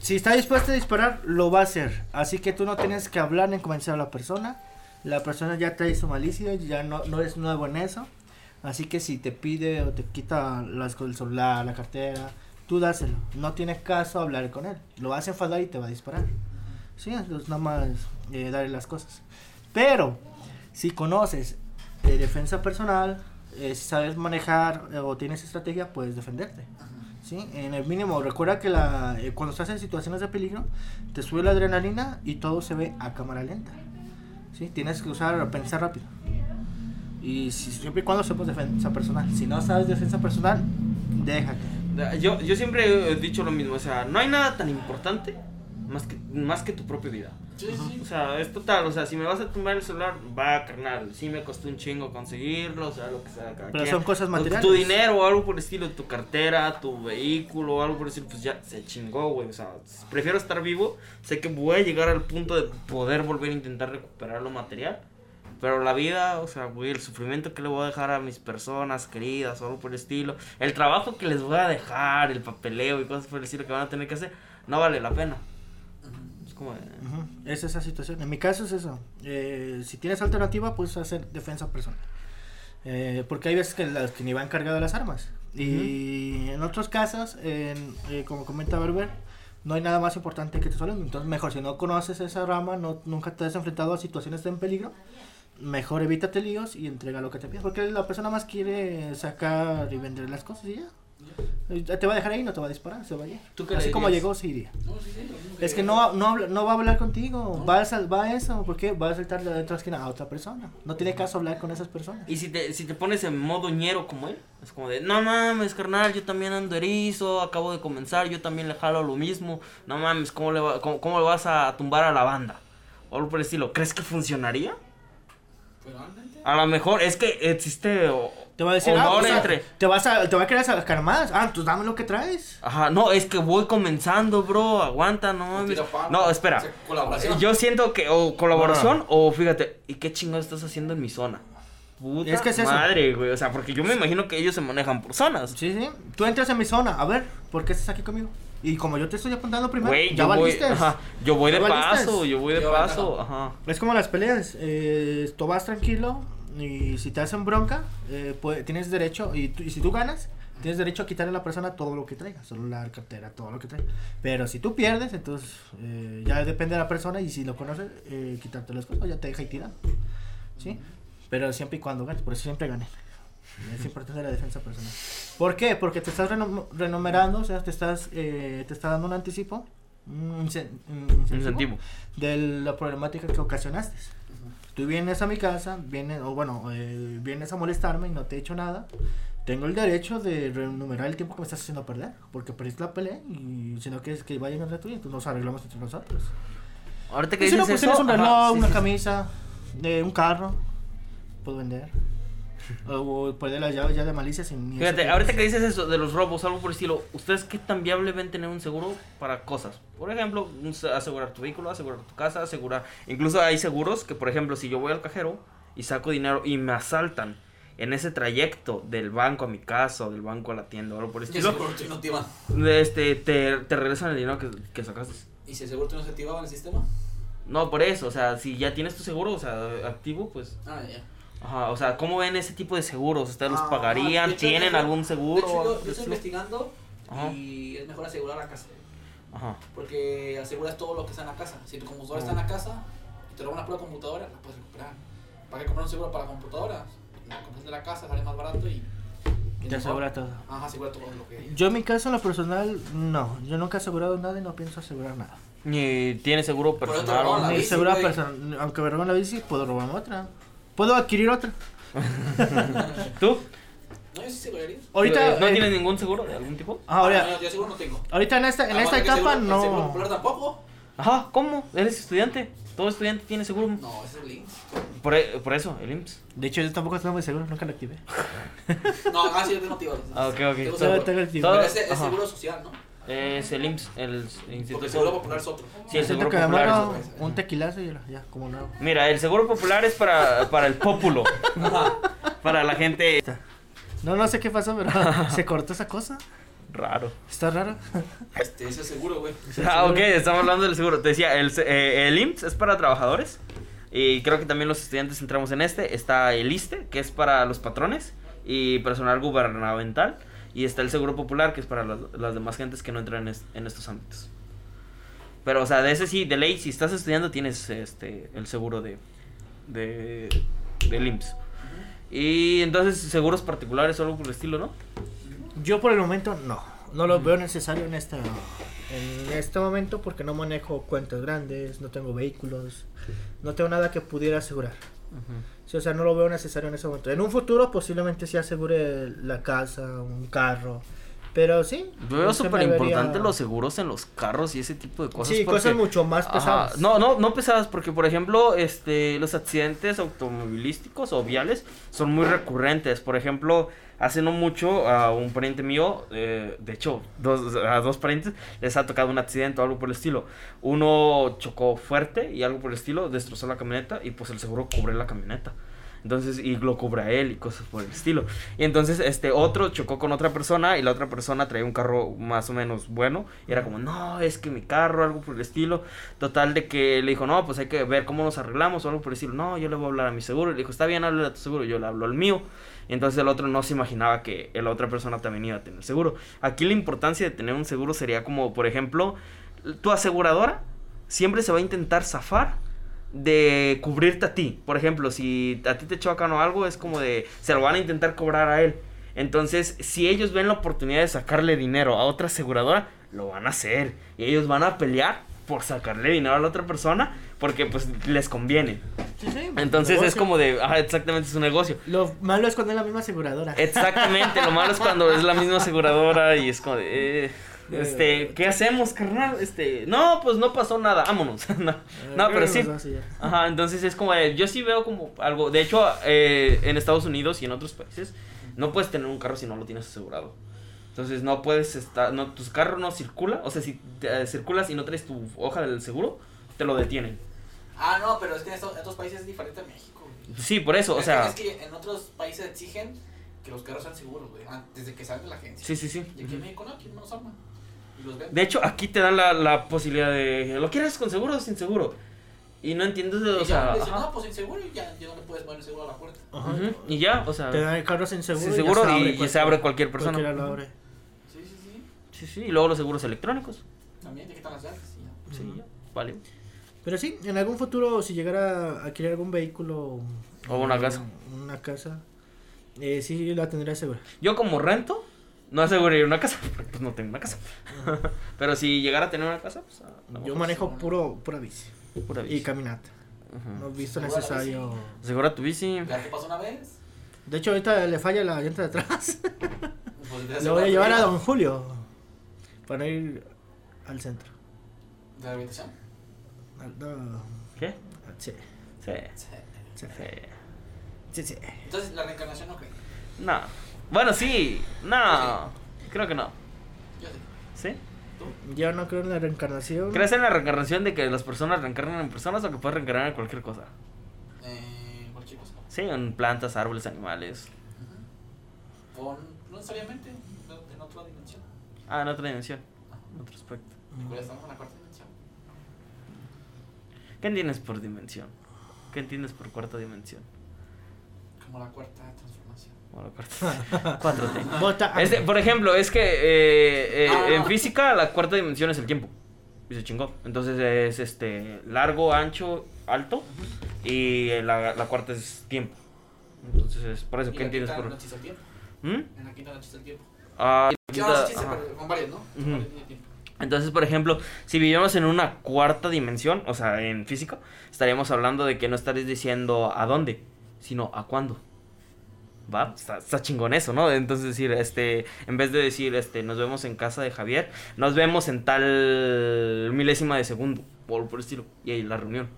Si está dispuesto a disparar, lo va a hacer. Así que tú no tienes que hablar ni convencer a la persona. La persona ya trae su malicia, ya no, no es nuevo en eso. Así que si te pide o te quita las, el celular, la cartera, tú dáselo. No tiene caso hablar con él. Lo vas a enfadar y te va a disparar. Sí, es nada más eh, darle las cosas. Pero, si conoces eh, defensa personal, eh, si sabes manejar eh, o tienes estrategia, puedes defenderte. ¿sí? En el mínimo, recuerda que la, eh, cuando estás en situaciones de peligro, te sube la adrenalina y todo se ve a cámara lenta. ¿sí? Tienes que usar, pensar rápido. Y si, siempre y cuando sepas defensa personal. Si no sabes defensa personal, déjate. Yo, yo siempre he dicho lo mismo, o sea, no hay nada tan importante más que, más que tu propia vida. Sí, sí. O sea, es total, o sea, si me vas a tumbar el celular, va, carnal, sí me costó un chingo conseguirlo, o sea, lo que sea. cada Pero quien. son cosas O materiales. Tu dinero o algo por el estilo, tu cartera, tu vehículo o algo por el estilo, pues ya se chingó, güey. O sea, prefiero estar vivo, sé que voy a llegar al punto de poder volver a intentar recuperar lo material. Pero la vida, o sea, güey, el sufrimiento que le voy a dejar a mis personas queridas o algo por el estilo, el trabajo que les voy a dejar, el papeleo y cosas por el estilo que van a tener que hacer, no vale la pena. Es como de- Es esa situación. En mi caso es eso. Eh, si tienes alternativa, puedes hacer defensa personal. Eh, porque hay veces que, las, que ni van cargadas las armas. Y en otros casos, en, eh, como comenta Berber, no hay nada más importante que tu salud. Entonces, mejor si no conoces esa rama, no, nunca te has enfrentado a situaciones de peligro, mejor evítate líos y entrega lo que te pidas. Porque la persona más quiere sacar y vender las cosas y ya. Te va a dejar ahí, no te va a disparar, se va a ir. ¿Tú qué le Así como llegó, se iría. No, sí, sí, Es que no, no, habla- no va a hablar contigo, No. va, a va a eso, ¿por qué? Va a saltar de la esquina a otra persona. No tiene caso hablar con esas personas. Y si te, si te pones en modo ñero como él, es como de, no mames, carnal, yo también ando erizo, acabo de comenzar, yo también le jalo lo mismo, no mames, ¿cómo le, va- cómo, cómo le vas a tumbar a la banda? O algo por el estilo, ¿crees que funcionaría? A lo mejor es que existe o- Te va a decir, ah, pues, entre... te, vas a, te va a querer sacar más. Ah, pues dame lo que traes. Ajá, no, es que voy comenzando, bro, aguanta, no O mames. tira paro, No, espera. Yo siento que o colaboración o fíjate, ¿y qué chingados estás haciendo en mi zona? Puta Es que es eso. madre, güey, o sea, porque yo me imagino que ellos se manejan por zonas. Sí, sí. Tú entras en mi zona, a ver, ¿por qué estás aquí conmigo? Y como yo te estoy apuntando primero, Güey, ya yo voy, valiste. ajá, yo voy de paso, yo voy de Yo paso, ajá. Es como las peleas, eh, tú vas tranquilo y si te hacen bronca, eh, puede- tienes derecho, y, y si tú ganas, tienes derecho a quitarle a la persona todo lo que traiga, celular, cartera, todo lo que traiga. Pero si tú pierdes, entonces eh, ya depende de la persona y si lo conoces, eh, quitarte las cosas, ya te deja ahí tirado. ¿Sí? Pero siempre y cuando ganes, por eso siempre gané. Es importante la defensa personal. ¿Por qué? Porque te estás renom- renumerando, o sea, te estás, eh, te está dando un anticipo, un, incen- un Incentivo. de la problemática que ocasionaste. Ujú. Tú vienes a mi casa, vienes, o bueno, eh, vienes a molestarme y no te he hecho nada. Tengo el derecho de renumerar el tiempo que me estás haciendo perder, porque perdiste la pelea y si no quieres que vaya en reto, entonces nos arreglamos entre nosotros. Ahorita que Y si dices no, pues eso, tienes un reloj, ajá, sí, una sí, sí. camisa, de un carro, puedo vender. o perder las llaves ya de malicia sin ni Fíjate, ahorita que dices eso de los robos, algo por el estilo, ¿ustedes qué tan viable ven tener un seguro para cosas? Por ejemplo, asegurar tu vehículo, asegurar tu casa, asegurar... Incluso hay seguros que, por ejemplo, si yo voy al cajero y saco dinero y me asaltan en ese trayecto del banco a mi casa o del banco a la tienda o algo por el Y si estilo, no te iba. este, te, te regresan el dinero que, que sacaste. ¿Y si el seguro no se activaba en el sistema? No, por eso, o sea, si ya tienes tu seguro, o sea, activo, pues... Ah, ya. Ajá, o sea, ¿cómo ven ese tipo de seguros? ¿Ustedes los Ah, pagarían? de hecho, ¿Tienen de hecho- algún De seguro? hecho, o algo yo, yo estoy investigando Ajá. y es mejor asegurar la casa. Ajá. Porque aseguras todo lo que está en la casa. Si tu computadora está en la casa y te roban la pura computadora, la puedes recuperar. ¿Para qué comprar un seguro para la computadora? La compras de la casa, sale más barato y. y Te mejor. asegura todo. Ajá, asegura todo lo que. Yo en mi caso, en lo personal, no. Yo nunca he asegurado nada y no pienso asegurar nada. Ni tiene seguro personal. Ni güey. personal. Aunque me roban la bici, puedo robarme otra. Puedo adquirir otra. ¿Tú? No, yo sí aseguraría. Ahorita. ¿No eh, tienes ningún seguro de algún tipo? ah, ahora, No, yo, yo seguro no tengo. ahorita en esta, en Ah, esta bueno, etapa seguro- El seguro no. popular tampoco. Ajá, ¿cómo? ¿Eres estudiante? Todo estudiante tiene seguro. No, ese es el link. Por, e- por eso, el IMSS. De hecho, yo tampoco estoy muy seguro, nunca lo activé. No, ah, sí, yo tengo activado. Ah, ok, ok. Tengo seguro. tengo el Todo- Pero es seguro social, ¿no? Es el IMSS, el Instituto. Porque el seguro popular es otro. Sí, el seguro que me popular. muero es otro. un tequilazo y ya, como nuevo. Mira, el seguro popular es para, para el pópulo. Para la gente No, no sé qué pasó, pero se cortó esa cosa. raro. Está raro. Este, ese es seguro, güey. Ah, ok, estamos hablando del seguro. Te decía, el, eh, el IMSS es para trabajadores. Y creo que también los estudiantes entramos en este. Está el ISTE, que es para los patrones y personal gubernamental. Y está el Seguro Popular, que es para las, las demás gentes que no entran en, es- en estos ámbitos. Pero, o sea, de ese sí, de ley, si estás estudiando, tienes este el seguro de, de del IMSS. Y entonces, seguros particulares o algo por el estilo, ¿no? Yo por el momento no. No lo veo necesario en este, en este momento porque no manejo cuentas grandes, no tengo vehículos, no tengo nada que pudiera asegurar. Sí, o sea, no lo veo necesario en ese momento. En un futuro posiblemente sí asegure la casa, un carro, pero sí. Yo veo súper importante vería- los seguros en los carros y ese tipo de cosas. Sí, porque- cosas mucho más Ajá, pesadas. No, no, no pesadas, porque por ejemplo, este, los accidentes automovilísticos o viales son muy recurrentes. Por ejemplo, hace no mucho a un pariente mío, eh, de hecho, dos, a dos parientes les ha tocado un accidente o algo por el estilo. Uno chocó fuerte y algo por el estilo, destrozó la camioneta y pues el seguro cubre la camioneta. Entonces, y lo cubre a él y cosas por el estilo. Y entonces, este otro chocó con otra persona y la otra persona traía un carro más o menos bueno. Y era como, no, es que mi carro, algo por el estilo. Total de que le dijo, no, pues hay que ver cómo nos arreglamos o algo por el estilo. No, yo le voy a hablar a mi seguro. Y le dijo, está bien, háblale a tu seguro. Yo le hablo al mío. Y entonces el otro no se imaginaba que la otra persona también iba a tener seguro. Aquí la importancia de tener un seguro sería como, por ejemplo, tu aseguradora siempre se va a intentar zafar de cubrirte a ti. Por ejemplo, si a ti te chocan o algo, es como de, se lo van a intentar cobrar a él. Entonces, si ellos ven la oportunidad de sacarle dinero a otra aseguradora, lo van a hacer. Y ellos van a pelear por sacarle dinero a la otra persona porque pues les conviene. Sí, sí, Entonces es como de, ah, exactamente, es un negocio. Lo malo es cuando es la misma aseguradora. Exactamente, lo malo es cuando es la misma aseguradora y es como de, eh, este, ¿qué hacemos, carnal? Este, no, pues no pasó nada, vámonos. no, no, pero sí. Ajá, entonces es como, de- yo sí veo como algo, de hecho, eh, en Estados Unidos y en otros países, no puedes tener un carro si no lo tienes asegurado. Entonces no puedes estar, no, tu carro no circula, o sea, si te, eh, circulas y no traes tu hoja del seguro, te lo detienen. Ah, no, pero es que en estos, en otros países es diferente a México. güey. Sí, por eso, o sea, que- Es que en otros países exigen que los carros sean seguros, güey. Desde que salen de la agencia. sí, sí, sí. Y aquí en México no, aquí no los arman. De hecho, aquí te dan la, la posibilidad de, ¿lo quieres con seguro o sin seguro? Y no entiendes, de, o sea, dicen, no, pues sin seguro y ya, ya no le puedes poner seguro a la puerta. Ajá. Y ya, o sea, Te dan el carro sin seguro. sin y ya seguro se y, abre y se abre cualquier persona. Cualquiera lo abre. Sí, sí, sí. Sí, sí, y luego los seguros electrónicos. También te quitan las llaves ya. Sí, ya, vale. Pero sí, en algún futuro, si llegara a adquirir algún vehículo. O una casa. Una casa. Eh, sí, la tendría segura. Yo como rento, no aseguraría una casa, porque pues no tengo una casa. Pero si llegara a tener una casa, pues Yo manejo sí, puro, pura bici. pura Y bici. caminata. Ujú. No he visto la necesario. Asegura tu bici. ¿Ya te pasó una vez? De hecho, ahorita le falla la llanta de atrás. Pues, Lo voy a llevar a Don Julio. Para ir al centro. ¿De rehabilitación? Al- no, ¿Qué? sí, Sí. Sí. sí, sí. sí, sí. Entonces, la reencarnación no creo. No. Bueno, sí. No. Creo que no. Yo sí. ¿Sí? ¿Tú? Yo no creo en la reencarnación. ¿Crees en la reencarnación de que las personas reencarnan en personas o que puedes reencarnar en cualquier cosa? Eh, cualquier cosa. Sí, en plantas, árboles, animales. Ujú. O no necesariamente en otra dimensión. Ah, en otra dimensión. En otro aspecto. Estamos en la cuarta dimensión. ¿Qué entiendes por dimensión? ¿Qué entiendes por cuarta dimensión? Como la cuarta transformación. O la cuarta. 4T. Bota- Este, por ejemplo, es que eh, eh, Ah. en física la cuarta dimensión es el tiempo. Y se chingó. Entonces es este largo, ancho, alto. Y la, la cuarta es tiempo. Entonces es por eso. ¿Qué la entiendes quinta por.? No el tiempo. ¿Mm? En la quinta no existe el tiempo. Ah, pero con varios, ¿no? Tiene tiempo. Entonces, por ejemplo, si vivimos en una cuarta dimensión, o sea, en física, estaríamos hablando de que no estaréis diciendo a dónde, sino a cuándo. Va, está, está chingón eso, ¿no? Entonces decir, este, en vez de decir, este, nos vemos en casa de Javier, nos vemos en tal milésima de segundo, por el estilo, y ahí la reunión.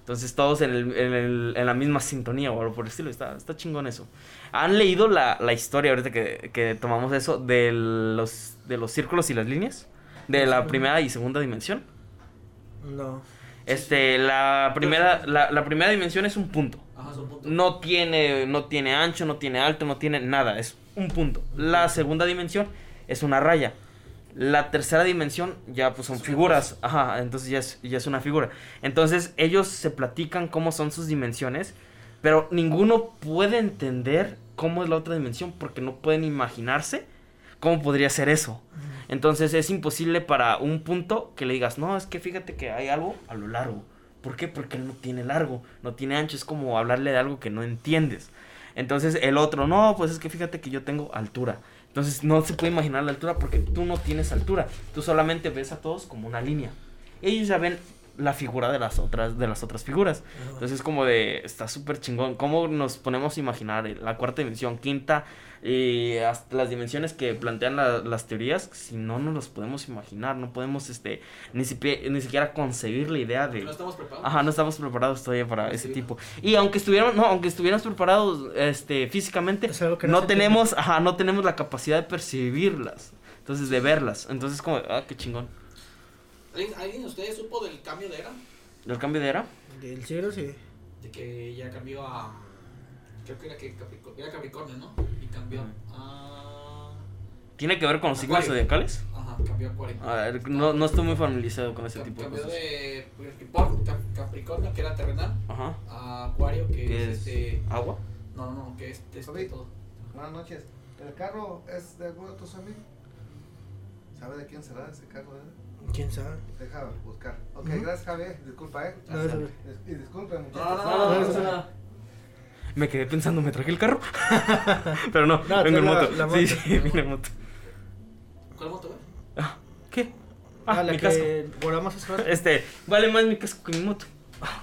Entonces todos en, el, en, el- en la misma sintonía o por el estilo, está, está chingón eso. ¿Han leído la, la historia ahorita que, que tomamos eso de los, de los círculos y las líneas? De la primera y segunda dimensión. No. Este, la primera, la, la primera dimensión es un punto. Ajá, es un punto. No tiene, no tiene ancho, no tiene alto, no tiene nada, es un punto. La segunda dimensión es una raya. La tercera dimensión ya pues son figuras, ajá, entonces ya es, ya es una figura. Entonces ellos se platican cómo son sus dimensiones, pero ninguno puede entender cómo es la otra dimensión porque no pueden imaginarse cómo podría ser eso. Entonces es imposible para un punto que le digas, no, es que fíjate que hay algo a lo largo. ¿Por qué? Porque él no tiene largo, no tiene ancho, es como hablarle de algo que no entiendes. Entonces el otro, no, pues es que fíjate que yo tengo altura. Entonces no se puede imaginar la altura porque tú no tienes altura. Tú solamente ves a todos como una línea. Ellos ya ven la figura de las otras, de las otras figuras. Entonces es como de, está súper chingón. ¿Cómo nos ponemos a imaginar la cuarta dimensión, quinta y hasta las dimensiones que plantean la- las teorías? Si no nos los podemos imaginar, no podemos este ni, sipi- ni siquiera concebir la idea de... No estamos preparados. Ajá, no estamos preparados todavía para ese tipo. Y aunque estuviéramos, no, aunque estuviéramos preparados este físicamente, Es algo que no no tenemos, ajá, no tenemos la capacidad de percibirlas. Entonces de verlas. Entonces como, ah, qué chingón. ¿Alguien, ¿Alguien de ustedes supo del cambio de era? ¿El cambio de era? Del cielo sí. De que ya cambió a. creo que era, que Capricornio, era Capricornio, ¿no? Y cambió a... ¿Tiene que ver con los signos zodiacales? Ajá, cambió a Acuario. A ver, no, no estoy muy familiarizado con ese Cam- tipo de cambió cosas. de Capricornio, Cap- Capricornio, que era terrenal, Ajá. a Acuario, que ¿Qué es es? este... ¿Agua? No, no, no, que es este Sobi. todo. Buenas noches. ¿El carro es de alguno de tus amigos? ¿Sabe de quién será ese carro? eh? ¿Quién sabe? Deja buscar. Ok, gracias Javier. Disculpa, eh. No, Y disculpen, muchachos. No, no, no, no, no, no, no, no. Me quedé pensando, ¿me traje el carro? Pero no, No, vengo en la- moto. la Sí, moto. sí, vine en moto. ¿Cuál moto, güey? Ah, ¿Qué? Ah, Ah, la mi casco. que volamos hace rato. Este, vale más mi casco que mi moto. Ah,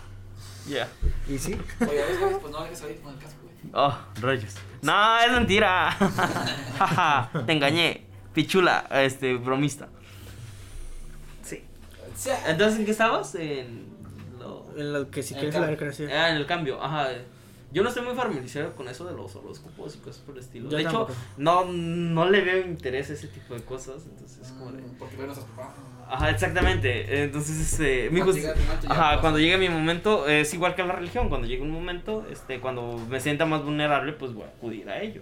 Ya. Y sí. Oye, a veces, pues no dejes salir con el casco, güey. Oh, rayos. No, es mentira. Te engañé. Pichula, este, bromista. Sí. Entonces, ¿en qué estabas? En lo... En lo que si quieres la recreación. Ah, en el cambio, ajá. Yo no estoy muy familiarizado con eso de los horóscopos y cosas por el estilo. Yo de hecho, no, no le veo interés a ese tipo de cosas. Entonces, es como de. mm, porque ven nuestros papás. Ajá, exactamente. Entonces, este. Mi Cuando momento, ya Ajá, cuando llegue mi momento, es igual que la religión. Cuando llegue un momento, este, cuando me sienta más vulnerable, pues voy a acudir a ello.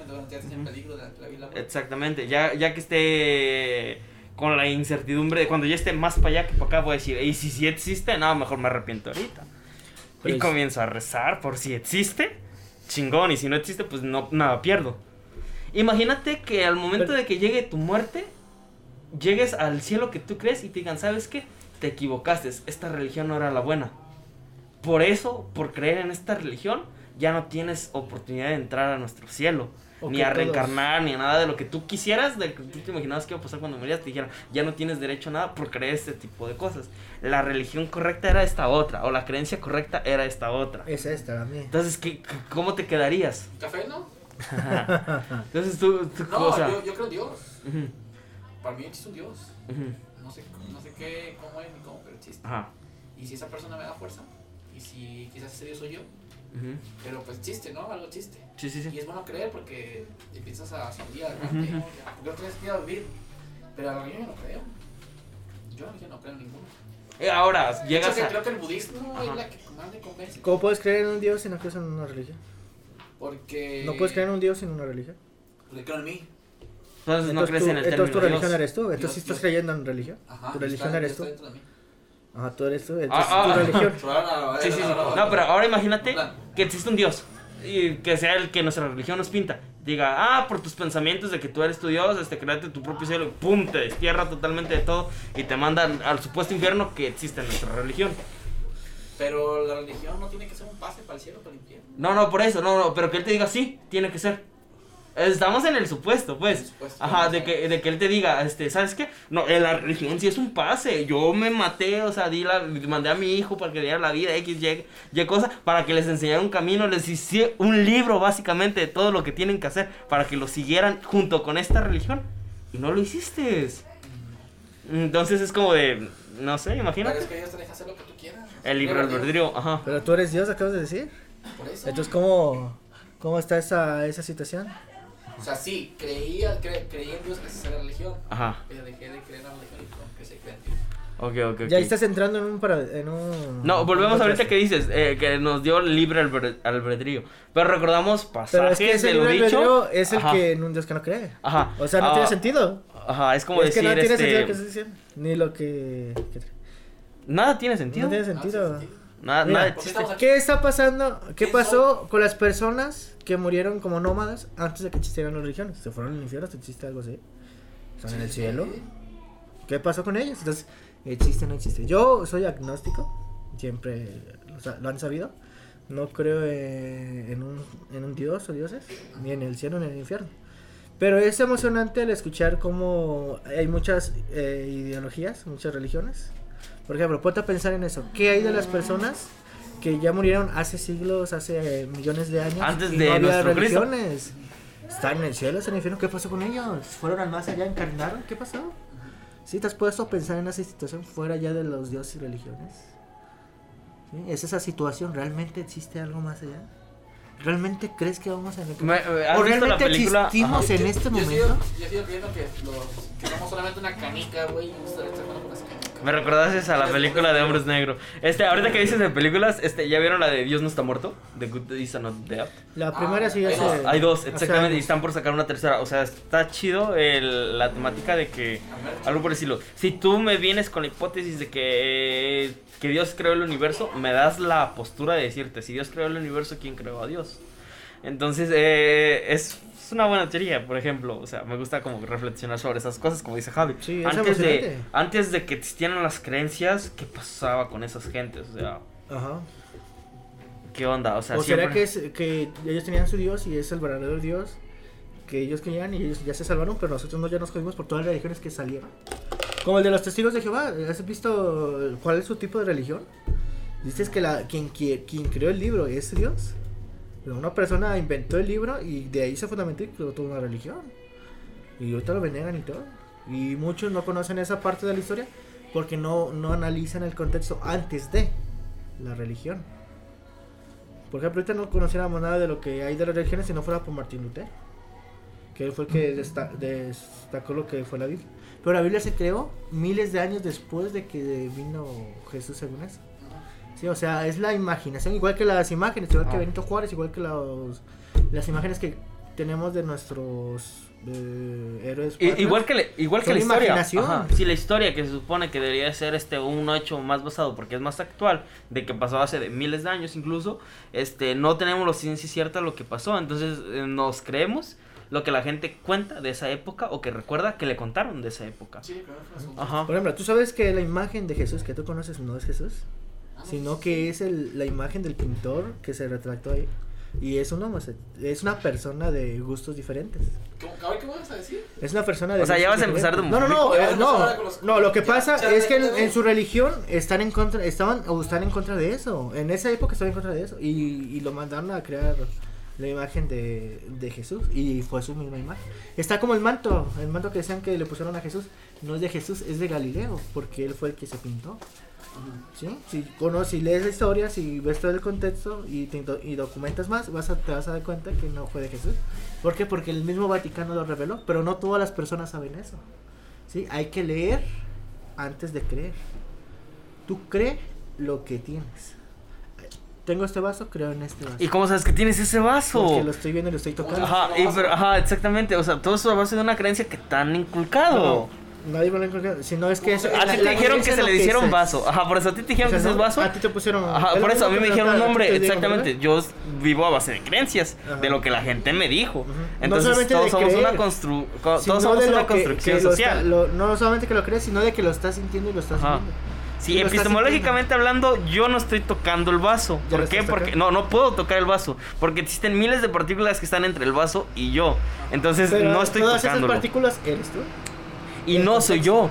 Entonces, ya estás en peligro de la, vida. Exactamente. Ya, ya que esté con la incertidumbre, cuando ya esté más para allá que para acá, voy a decir, y si sí existe, no, mejor me arrepiento ahorita. Y comienzo a rezar por si existe, chingón, y si no existe, pues no, nada pierdo. Imagínate que al momento Pero- de que llegue tu muerte, llegues al cielo que tú crees y te digan, ¿sabes qué? Te equivocaste, esta religión no era la buena. Por eso, por creer en esta religión, ya no tienes oportunidad de entrar a nuestro cielo. O ni a todos- reencarnar, ni a nada de lo que tú quisieras, de lo que tú te imaginabas que iba a pasar cuando morías, te dijeran, ya no tienes derecho a nada por creer este tipo de cosas. La religión correcta era esta otra, o la creencia correcta era esta otra. Es esta, la mía. Entonces, ¿qué, ¿cómo te quedarías? ¿Café, no? Entonces tú, tú No, yo, yo creo en Dios. Para mí existe un Dios. No sé, no sé qué, cómo es ni cómo, pero existe. ajá, Y si esa persona me da fuerza, y si quizás ese Dios soy yo, pero pues existe, ¿no? Algo existe. Sí, sí, Y sí. es bueno creer porque empiezas a salir adelante. ¿no? Ya, porque no tienes que ir a vivir. Pero a la yo no creo. Yo a la religión no creo en ninguna. Eh, ahora, llegas que a... creo que el budismo Ajá. es la que más me convence. ¿Cómo puedes creer en un Dios si no crees en una religión? Porque. No puedes creer en un Dios sin una religión. Porque creo en mí. Entonces no crees tú, en el entonces tu religión Dios. eres tú. Entonces sí estás creyendo en religión. Ajá. Tu y religión está- eres tú. dentro de mí. Ajá, tú eres tú. Entonces ah, tu ah. religión. Sí, sí, sí. No, pero ahora imagínate que existe un Dios y que sea el que nuestra religión nos pinta. Diga, ah, por tus pensamientos de que tú eres tu Dios, este, créate tu propio cielo, y pum, te destierra totalmente de todo y te mandan al supuesto infierno que existe en nuestra religión. Pero la religión no tiene que ser un pase para el cielo o para el infierno. No, no, por eso, no, no, pero que él te diga, sí, tiene que ser. Estamos en el supuesto, pues. El supuesto, Ajá, de que, de que él te diga, este, ¿sabes qué? No, en la religión sí es un pase. Yo me maté, o sea, di la, mandé a mi hijo para que diera la vida, X, Y, Y cosa, para que les enseñara un camino, les hice un libro básicamente de todo lo que tienen que hacer para que lo siguieran junto con esta religión. Y no lo hiciste. Entonces es como de, no sé, Pero imagínate. es que Dios te deja hacer lo que tú quieras. El Libre albedrío, ajá. Pero tú eres Dios, acabas de decir. Por eso. Entonces, ¿cómo, cómo está esa, esa situación? O sea, sí, creía, cre, creía en Dios gracias a la religión. Ajá. Pero dejé de creer en la religión que se cree en Dios. Ok, ok, ok. Ya ahí estás entrando en un... Para, en un No, volvemos ahorita que dices, eh, que nos dio libre albedrío. Pero recordamos pasajes Pero es que ese de lo libre dicho. albedrío es el Ajá, que en un Dios que no cree. Ajá. O sea, no Ah, tiene sentido. Ajá, es como es que decir, no tiene este... sentido lo que estás diciendo. Ni lo que... que- Nada tiene sentido. No tiene Ah, sentido. sí. Nada, Mira, nada ¿por qué está pasando? ¿Qué ¿Quién pasó con las personas que murieron como nómadas antes de que existieran las religiones? ¿Se fueron al infierno? ¿Existe algo así? ¿Están en el Sí, cielo? sí. ¿Qué pasó con ellos? Entonces, ¿existe o no existe? Yo soy agnóstico, siempre lo, sa- lo han sabido. No creo eh, en, un, en un dios o dioses, ni en el cielo ni en el infierno. Pero es emocionante el escuchar cómo hay muchas eh, ideologías, muchas religiones. Por ejemplo, ponte a pensar en eso. ¿Qué hay de las personas que ya murieron hace siglos, hace eh, millones de años? Antes y de no había nuestro Cristo. religiones. ¿Están en el cielo, están en el infierno? ¿Qué pasó con ellos? ¿Fueron al más allá, encarnaron? ¿Qué pasó? ¿Sí te has puesto a pensar en esa situación fuera ya de los dioses y religiones? ¿Sí? ¿Es esa situación? ¿Realmente existe algo más allá? ¿Realmente crees que vamos a ¿Has ¿O realmente existimos en este yo momento? Sigo, yo sigo creyendo que, los, que somos solamente una canica, güey, Me recordaste a la película de Hombres Negros. Este, ahorita que dices de películas, este, ¿ya vieron la de Dios no está muerto? The Good Days are Not Dead. La primera sí ya hay se. dos. Hay dos, exactamente, y están por sacar una tercera. O sea, está chido el- la temática de que. Algo por decirlo. Si tú me vienes con la hipótesis de que, que Dios creó el universo, me das la postura de decirte: si Dios creó el universo, ¿quién creó a Dios? Entonces, eh, es, es una buena teoría, por ejemplo. O sea, me gusta como reflexionar sobre esas cosas, como dice Javi. Sí, es antes, de, antes de que existieran las creencias, ¿qué pasaba con esas gentes? O sea, Ajá. ¿qué onda? O sea, o será siempre- que, es, que ellos tenían su Dios y es el verdadero Dios que ellos querían y ellos ya se salvaron, pero nosotros no ya nos jodimos por todas las religiones que salieron. Como el de los testigos de Jehová, ¿has visto cuál es su tipo de religión? Dices que la, quien, quien, quien creó el libro es Dios. Una persona inventó el libro y de ahí se fundamentó y creó toda una religión. Y ahorita lo veneran y todo. Y muchos no conocen esa parte de la historia porque no, no analizan el contexto antes de la religión. Por ejemplo, ahorita no conociéramos nada de lo que hay de las religiones si no fuera por Martín Lutero. Que él fue el que desta- destacó lo que fue la Biblia. Pero la Biblia se creó miles de años después de que vino Jesús según eso. Sí, o sea, es la imaginación, igual que las imágenes, igual que Ah. Benito Juárez, igual que los, las imágenes que tenemos de nuestros eh, héroes. Igual que, le- igual que Son la historia. imaginación. Ajá. Sí, la historia que se supone que debería ser este un hecho más basado porque es más actual, de que pasó hace de miles de años incluso, este no tenemos la ciencia cierta de lo que pasó, entonces eh, nos creemos lo que la gente cuenta de esa época o que recuerda que le contaron de esa época. Sí, claro. Ajá. Por ejemplo, tú sabes que la imagen de Jesús que tú conoces no es Jesús, sino que es el, la imagen del pintor que se retrató ahí. Y es un homose- es una persona de gustos diferentes. ¿Cómo, cabrón, ¿Qué vas a decir? Es una persona de O sea, ya vas a empezar de diferentes. No, no, no, eh, no, no, lo que pasa ya, es que en, en su religión están en contra, estaban o están en contra de eso. En esa época estaban en contra de eso y, y lo mandaron a crear la imagen de, de Jesús y fue su misma imagen. Está como el manto, el manto que decían que le pusieron a Jesús, no es de Jesús, es de Galileo, porque él fue el que se pintó. ¿Sí? Si, conoces, si lees la historia, si ves todo el contexto y, te y documentas más, vas a, te vas a dar cuenta que no fue de Jesús. ¿Por qué? Porque el mismo Vaticano lo reveló, pero no todas las personas saben eso. ¿Sí? Hay que leer antes de creer. Tú cree lo que tienes. Tengo este vaso, creo en este vaso. ¿Y cómo sabes que tienes ese vaso? Porque lo estoy viendo y lo estoy tocando. Ajá, y pero- ajá, exactamente, o sea, todo eso a base de una creencia que te han inculcado. No, nadie me lo encontró. Si no es que eso. A ti te dijeron que se le lo hicieron es. vaso. Ajá, por eso a ti te dijeron que es vaso. A ti te pusieron. Ajá, por eso a mí me dijeron un nombre, exactamente. Yo vivo a base de creencias, de lo que la gente me dijo. Entonces todos somos una construcción social. no solamente que lo crees, sino de que lo estás sintiendo y lo estás viendo. Sí, epistemológicamente hablando, yo no estoy tocando el vaso. ¿Por qué? Porque tocando. no, no puedo tocar el vaso. Porque existen miles de partículas que están entre el vaso y yo. Entonces Pero no estoy todas esas partículas eres tú. Y no soy yo.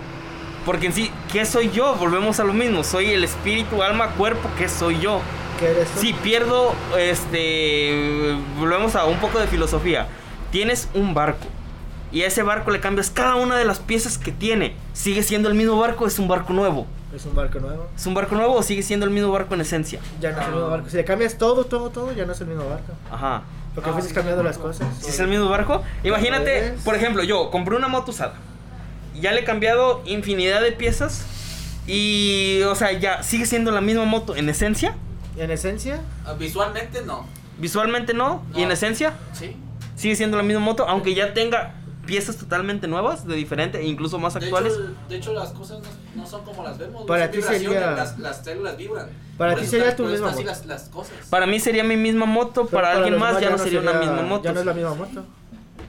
Porque en sí, ¿qué soy yo? Volvemos a lo mismo. Soy el espíritu, alma, cuerpo, ¿qué soy yo? Que eres tú. Si pierdo, este, volvemos a un poco de filosofía. Tienes un barco y a ese barco le cambias cada una de las piezas que tiene. ¿Sigue siendo el mismo barco es un barco nuevo? Es un barco nuevo. ¿Es un barco nuevo o sigue siendo el mismo barco en esencia? Ya no es el mismo barco. Si le cambias todo, todo, todo, ya no es el mismo barco. Ajá. Porque Ah, sí, cambiando sí, las sí. cosas. Si es el mismo barco, imagínate, por ejemplo, yo compré una moto usada. Ya le he cambiado infinidad de piezas y, o sea, ya sigue siendo la misma moto en esencia. En esencia, Ah, Visualmente no. Visualmente no, y en No. esencia Sí. sigue siendo la misma moto, aunque ya tenga piezas totalmente nuevas, de diferente e incluso más De actuales. hecho, de hecho, las cosas no, no son como las vemos. Para ti sería- Las, las células vibran. Para ti sería tu misma moto. las, las cosas. Para mí sería mi misma moto, pero para alguien más ya no sería una misma moto. Ya no es la misma moto.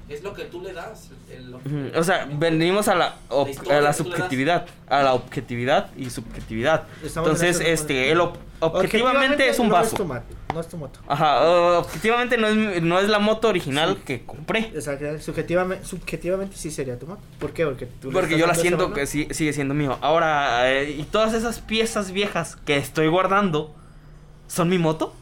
Es lo que tú le das. el- Ujú, O sea, venimos a la, ob- La historia a la subjetividad, a la objetividad y subjetividad. Estamos en Entonces, este, el ob- objetivamente es un no vaso. Es tu mat- no es tu moto. Ajá, objetivamente no es, no es la moto original Sí. que compré. Exacto. Subjetivamente, subjetivamente sí sería tu moto. ¿Por qué? Porque tú Porque yo la siento que sí- sigue siendo mío. Ahora, eh, y todas esas piezas viejas que estoy guardando, ¿son mi moto?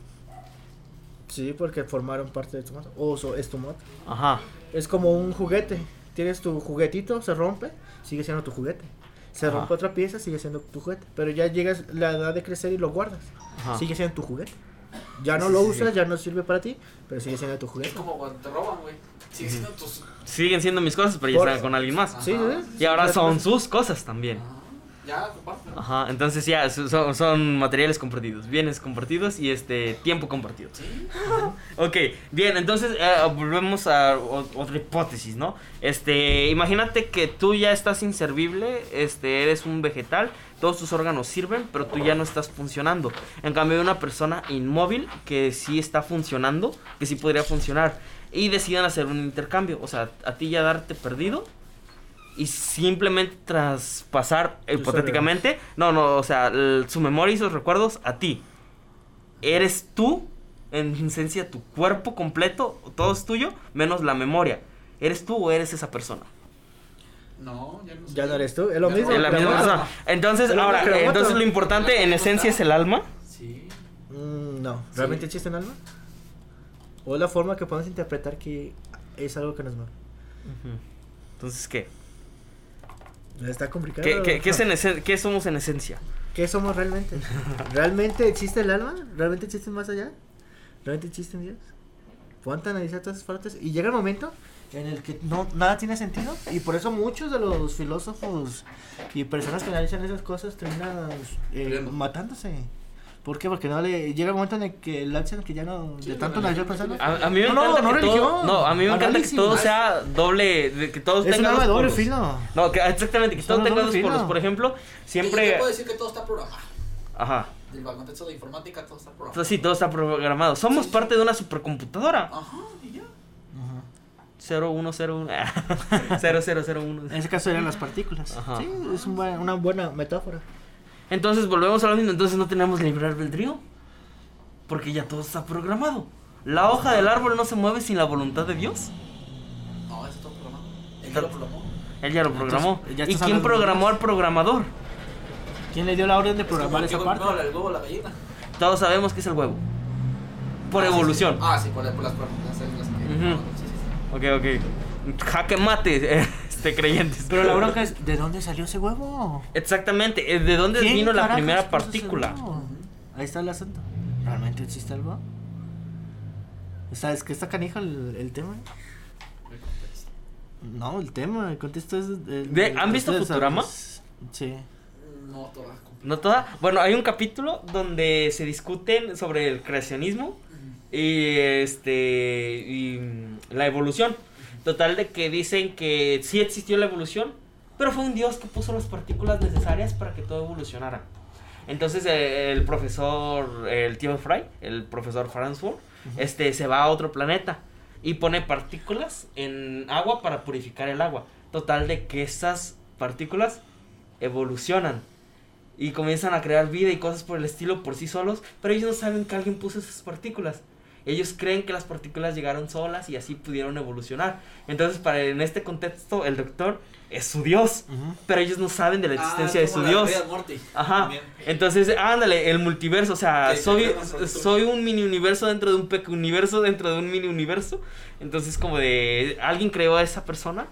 Sí, porque formaron parte de tu moto. O so- es tu moto. Ajá. Es como un juguete. Tienes tu juguetito, se rompe, sigue siendo tu juguete. Se Ajá. rompe otra pieza, sigue siendo tu juguete. Pero ya llegas la edad de crecer y lo guardas. Ajá. Sigue siendo tu juguete. Ya no Sí, lo sí, usas, sí. ya no sirve para ti, pero sigue siendo tu Es juguete. como cuando te roban, güey. Sigue siendo tus. Siguen siendo mis cosas, pero ya están con alguien más. Sí, sí. Y ahora son tú- sus cosas también. Ya. Ajá, entonces ya, so- son, son materiales compartidos, bienes compartidos y este tiempo compartido. Sí. Ok, bien, entonces eh, volvemos a o- otra hipótesis, ¿no? Este, imagínate que tú ya estás inservible, este, eres un vegetal, todos tus órganos sirven, pero tú ya no estás funcionando. En cambio, hay una persona inmóvil que sí está funcionando, que sí podría funcionar, y deciden hacer un intercambio, o sea, a ti ya darte perdido. Y simplemente traspasar, hipotéticamente, no, no, o sea, el- su memoria y sus recuerdos a ti. Eres tú, en esencia, tu cuerpo completo, todo es tuyo, menos la memoria. ¿Eres tú o eres esa persona? No, ya no. Ya no eres tú, es lo Ya mismo. no. Es la misma persona. Entonces, Pero ahora, pero entonces otro. lo importante en esencia es el alma. Sí. Mm, no, ¿realmente existe un alma? ¿O es la forma que podemos interpretar que es algo que no es malo? Entonces, ¿qué? Está complicado. ¿Qué, qué- qué es en esen- qué somos en esencia? ¿Qué somos realmente? ¿Realmente existe el alma? ¿Realmente existe más allá? ¿Realmente existe Dios? Ponte a analizar todas esas partes y llega el momento en el que no nada tiene sentido y por eso muchos de los filósofos y personas que analizan esas cosas terminan eh, matándose. ¿Por qué? Porque no le llega el momento en el que el hacen que ya no Sí, de tanto la pensando. A, a mí me No, no, encanta no que todo, religión, no, a mí me encanta que todo sea doble, de que todos Es tengan de dos doble polos. filo. No, que exactamente, que Es todo un tenga doble dos polos. Por ejemplo, Yo siempre, puedo decir que todo está programado. ajá, Del contexto de informática, todo está programado. entonces sí, todo está programado. Somos Sí. parte de una supercomputadora. Ajá, y ya. 0101 0001. En ese caso eran las partículas. Ajá. Sí, es un buen- una buena metáfora. Entonces volvemos a lo mismo, entonces no tenemos libre albedrío. Porque ya todo está programado. La hoja del árbol no se mueve sin la voluntad de Dios. No, eso está programado. Él ya lo programó. Él ya lo Entonces, programó. ya ¿Y quién programó al programador? ¿Quién le dio la orden de programar Es esa que parte? primero el huevo o la gallina. Todos sabemos que es el huevo. Por Ah, evolución. sí. Ah, sí, por, por las las que. Ujú. Sí, sí, sí. Ok, ok. Jaque mate, este, creyentes. Pero la bronca es, ¿de dónde salió ese huevo? Exactamente, eh, ¿de dónde ¿Quién vino la primera partícula? Ahí está el asunto. ¿Realmente existe algo? ¿Sabes que está canijo el, el tema? No, el tema, el contexto es... el- ¿De- el han visto Futurama? Sí. No, toda. ¿No toda? Bueno, hay un capítulo donde se discuten sobre el creacionismo y este y la evolución. Total de que dicen que sí existió la evolución, pero fue un dios que puso las partículas necesarias para que todo evolucionara. Entonces eh, el profesor, el tío Fry, el profesor Farnsworth, este se va a otro planeta y pone partículas en agua para purificar el agua. Total de que esas partículas evolucionan y comienzan a crear vida y cosas por el estilo por sí solos, pero ellos no saben que alguien puso esas partículas. Ellos creen que las partículas llegaron solas y así pudieron evolucionar. Entonces, para en este contexto, el doctor es su dios, pero ellos no saben de la existencia de su dios. Ajá. Entonces, ándale, el multiverso, o sea, soy, soy un mini universo dentro de un pequeño universo dentro de un mini universo. Entonces, como de, alguien creó a esa persona,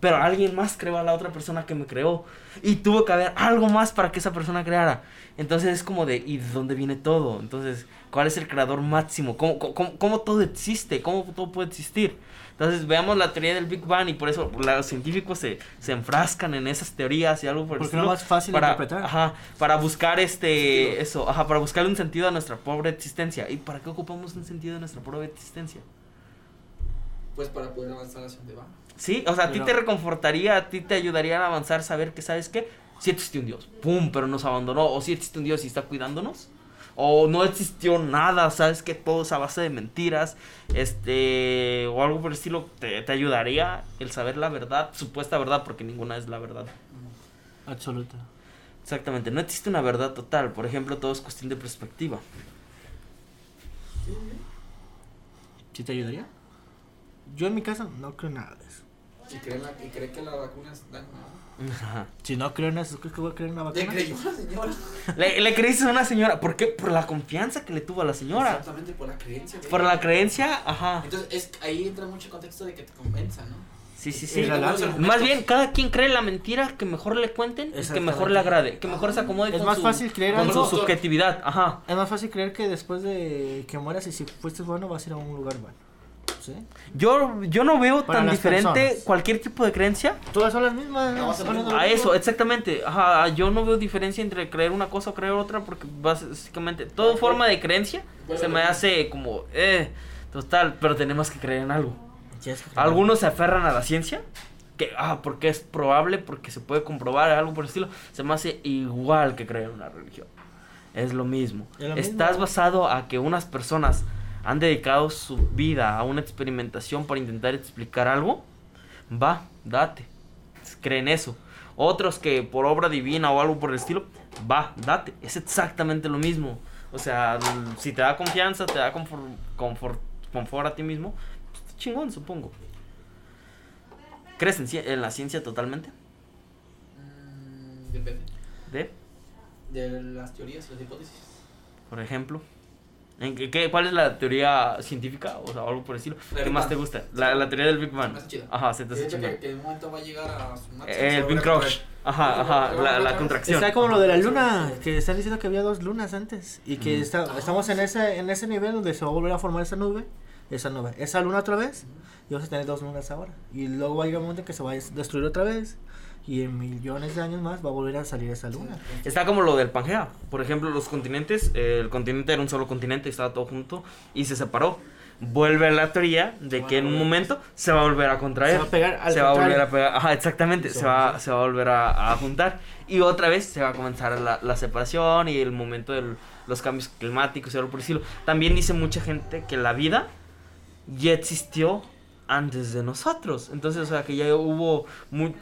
pero alguien más creó a la otra persona que me creó. Y tuvo que haber algo más para que esa persona creara. Entonces es como de, ¿y de dónde viene todo? Entonces, ¿cuál es el creador máximo? ¿Cómo, cómo, cómo todo existe? ¿Cómo todo puede existir? Entonces veamos la teoría del Big Bang y por eso los científicos se, se enfrascan en esas teorías y algo por Porque es más fácil de para, interpretar. Ajá, para buscar este, Sentido. eso, ajá, para buscarle un sentido a nuestra pobre existencia. ¿Y para qué ocupamos un sentido a nuestra pobre existencia? Pues para poder avanzar hacia donde va. Sí, o sea, a ti te reconfortaría, a ti te ayudaría a avanzar, saber que, ¿sabes qué? Si existe un Dios, pum, pero nos abandonó, o si existe un Dios y está cuidándonos, o no existió nada, ¿sabes que Todo es a base de mentiras, este, o algo por el estilo, te, te ayudaría el saber la verdad, supuesta verdad, porque ninguna es la verdad. Absoluta. Exactamente, no existe una verdad total, por ejemplo, todo es cuestión de perspectiva. ¿Sí te ayudaría? Yo en mi caso no creo nada. Y cree, la, y cree que la vacuna es daño. Ajá. Si no creo en eso, ¿crees que voy a creer en una Le vacuna? creyó a la señora. Le, le creíste a una señora, ¿por qué? Por la confianza que le tuvo a la señora. Exactamente, por la creencia. Por la creencia, ajá. Entonces, es, ahí entra mucho contexto de que te convenza, ¿no? Sí, sí, sí. la. Más bien, cada quien cree la mentira que mejor le cuenten y que mejor le agrade, que mejor se acomode Es con más su, fácil creer con algo. su subjetividad. Ajá. Es más fácil creer que después de que mueras y si fuiste bueno vas a ir a un lugar bueno. Yo, yo no veo Para tan las diferente personas. cualquier tipo de creencia Todas son las mismas. No, son las a eso, exactamente. Ajá, yo no veo diferencia entre creer una cosa o creer otra porque básicamente toda forma de creencia se me hace como, eh, total, pero tenemos que creer en algo. Algunos se aferran a la ciencia, que, ah, porque es probable, porque se puede comprobar, algo por el estilo. Se me hace igual que creer en una religión. Es lo mismo. Es lo Estás mismo. basado a que unas personas han dedicado su vida a una experimentación para intentar explicar algo. Va, date. Creen eso. Otros que por obra divina o algo por el estilo, va, date. Es exactamente lo mismo. O sea, si te da confianza, te da confort, confort, confort a ti mismo, pues, chingón, supongo. ¿Crees en, en la ciencia totalmente? Mm, depende. ¿De? De las teorías las hipótesis. Por ejemplo. ¿En qué, qué- ¿Cuál es la teoría científica? O sea, algo por el estilo. ¿Qué Big más te gusta? La, la teoría del Big Bang. Ajá, se te hace que, que en un momento va a llegar a su máximo. Eh, El Big. Crush. Ajá, ajá, la, la contracción. Está como lo de la luna, que están diciendo que había dos lunas antes y que está- estamos en ese en ese nivel donde se va a volver a formar esa nube, esa nube, esa luna otra vez y vamos a tener dos lunas ahora y luego va a llegar un momento en que se va a des- destruir otra vez y en millones de años más va a volver a salir esa luna. Está como lo del Pangea. Por ejemplo, los continentes, eh, el continente era un solo continente, estaba todo junto y se separó. Vuelve la teoría de que en un momento se va a volver a contraer. Se va a pegar al se va a volver a pegar. Ajá, exactamente. Se va, se va a volver a, a juntar. Y otra vez se va a comenzar la, la separación y el momento de los cambios climáticos y algo por el estilo. También dice mucha gente que la vida ya existió antes de nosotros. Entonces, o sea, que ya hubo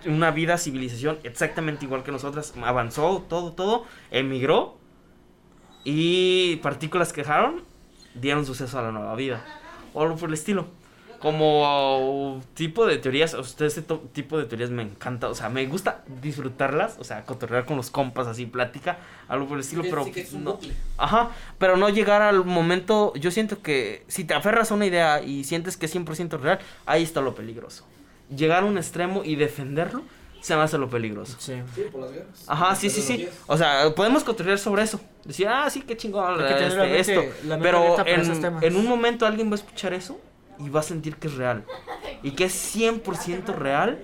una vida, civilización exactamente igual que nosotras. Avanzó todo, todo, emigró y partículas que dejaron dieron suceso a la nueva vida. O algo por el estilo. Como tipo de teorías, o sea, este to- tipo de teorías me encanta, o sea, me gusta disfrutarlas, o sea, cotorrear con los compas, así, plática, algo por el estilo, Sí, pero sí que es un no, bucle. Ajá, pero no llegar al momento, yo siento que si te aferras a una idea y sientes que es 100% real, ahí está lo peligroso. Llegar a un extremo y defenderlo, se me hace lo peligroso. Sí. Sí, por las guerras. Ajá, sí, sí, sí. O sea, podemos cotorrear sobre eso. Decir, ah, sí, qué chingón este, esto. Pero en, en un momento alguien va a escuchar eso y va a sentir que es real. Y que es 100% real.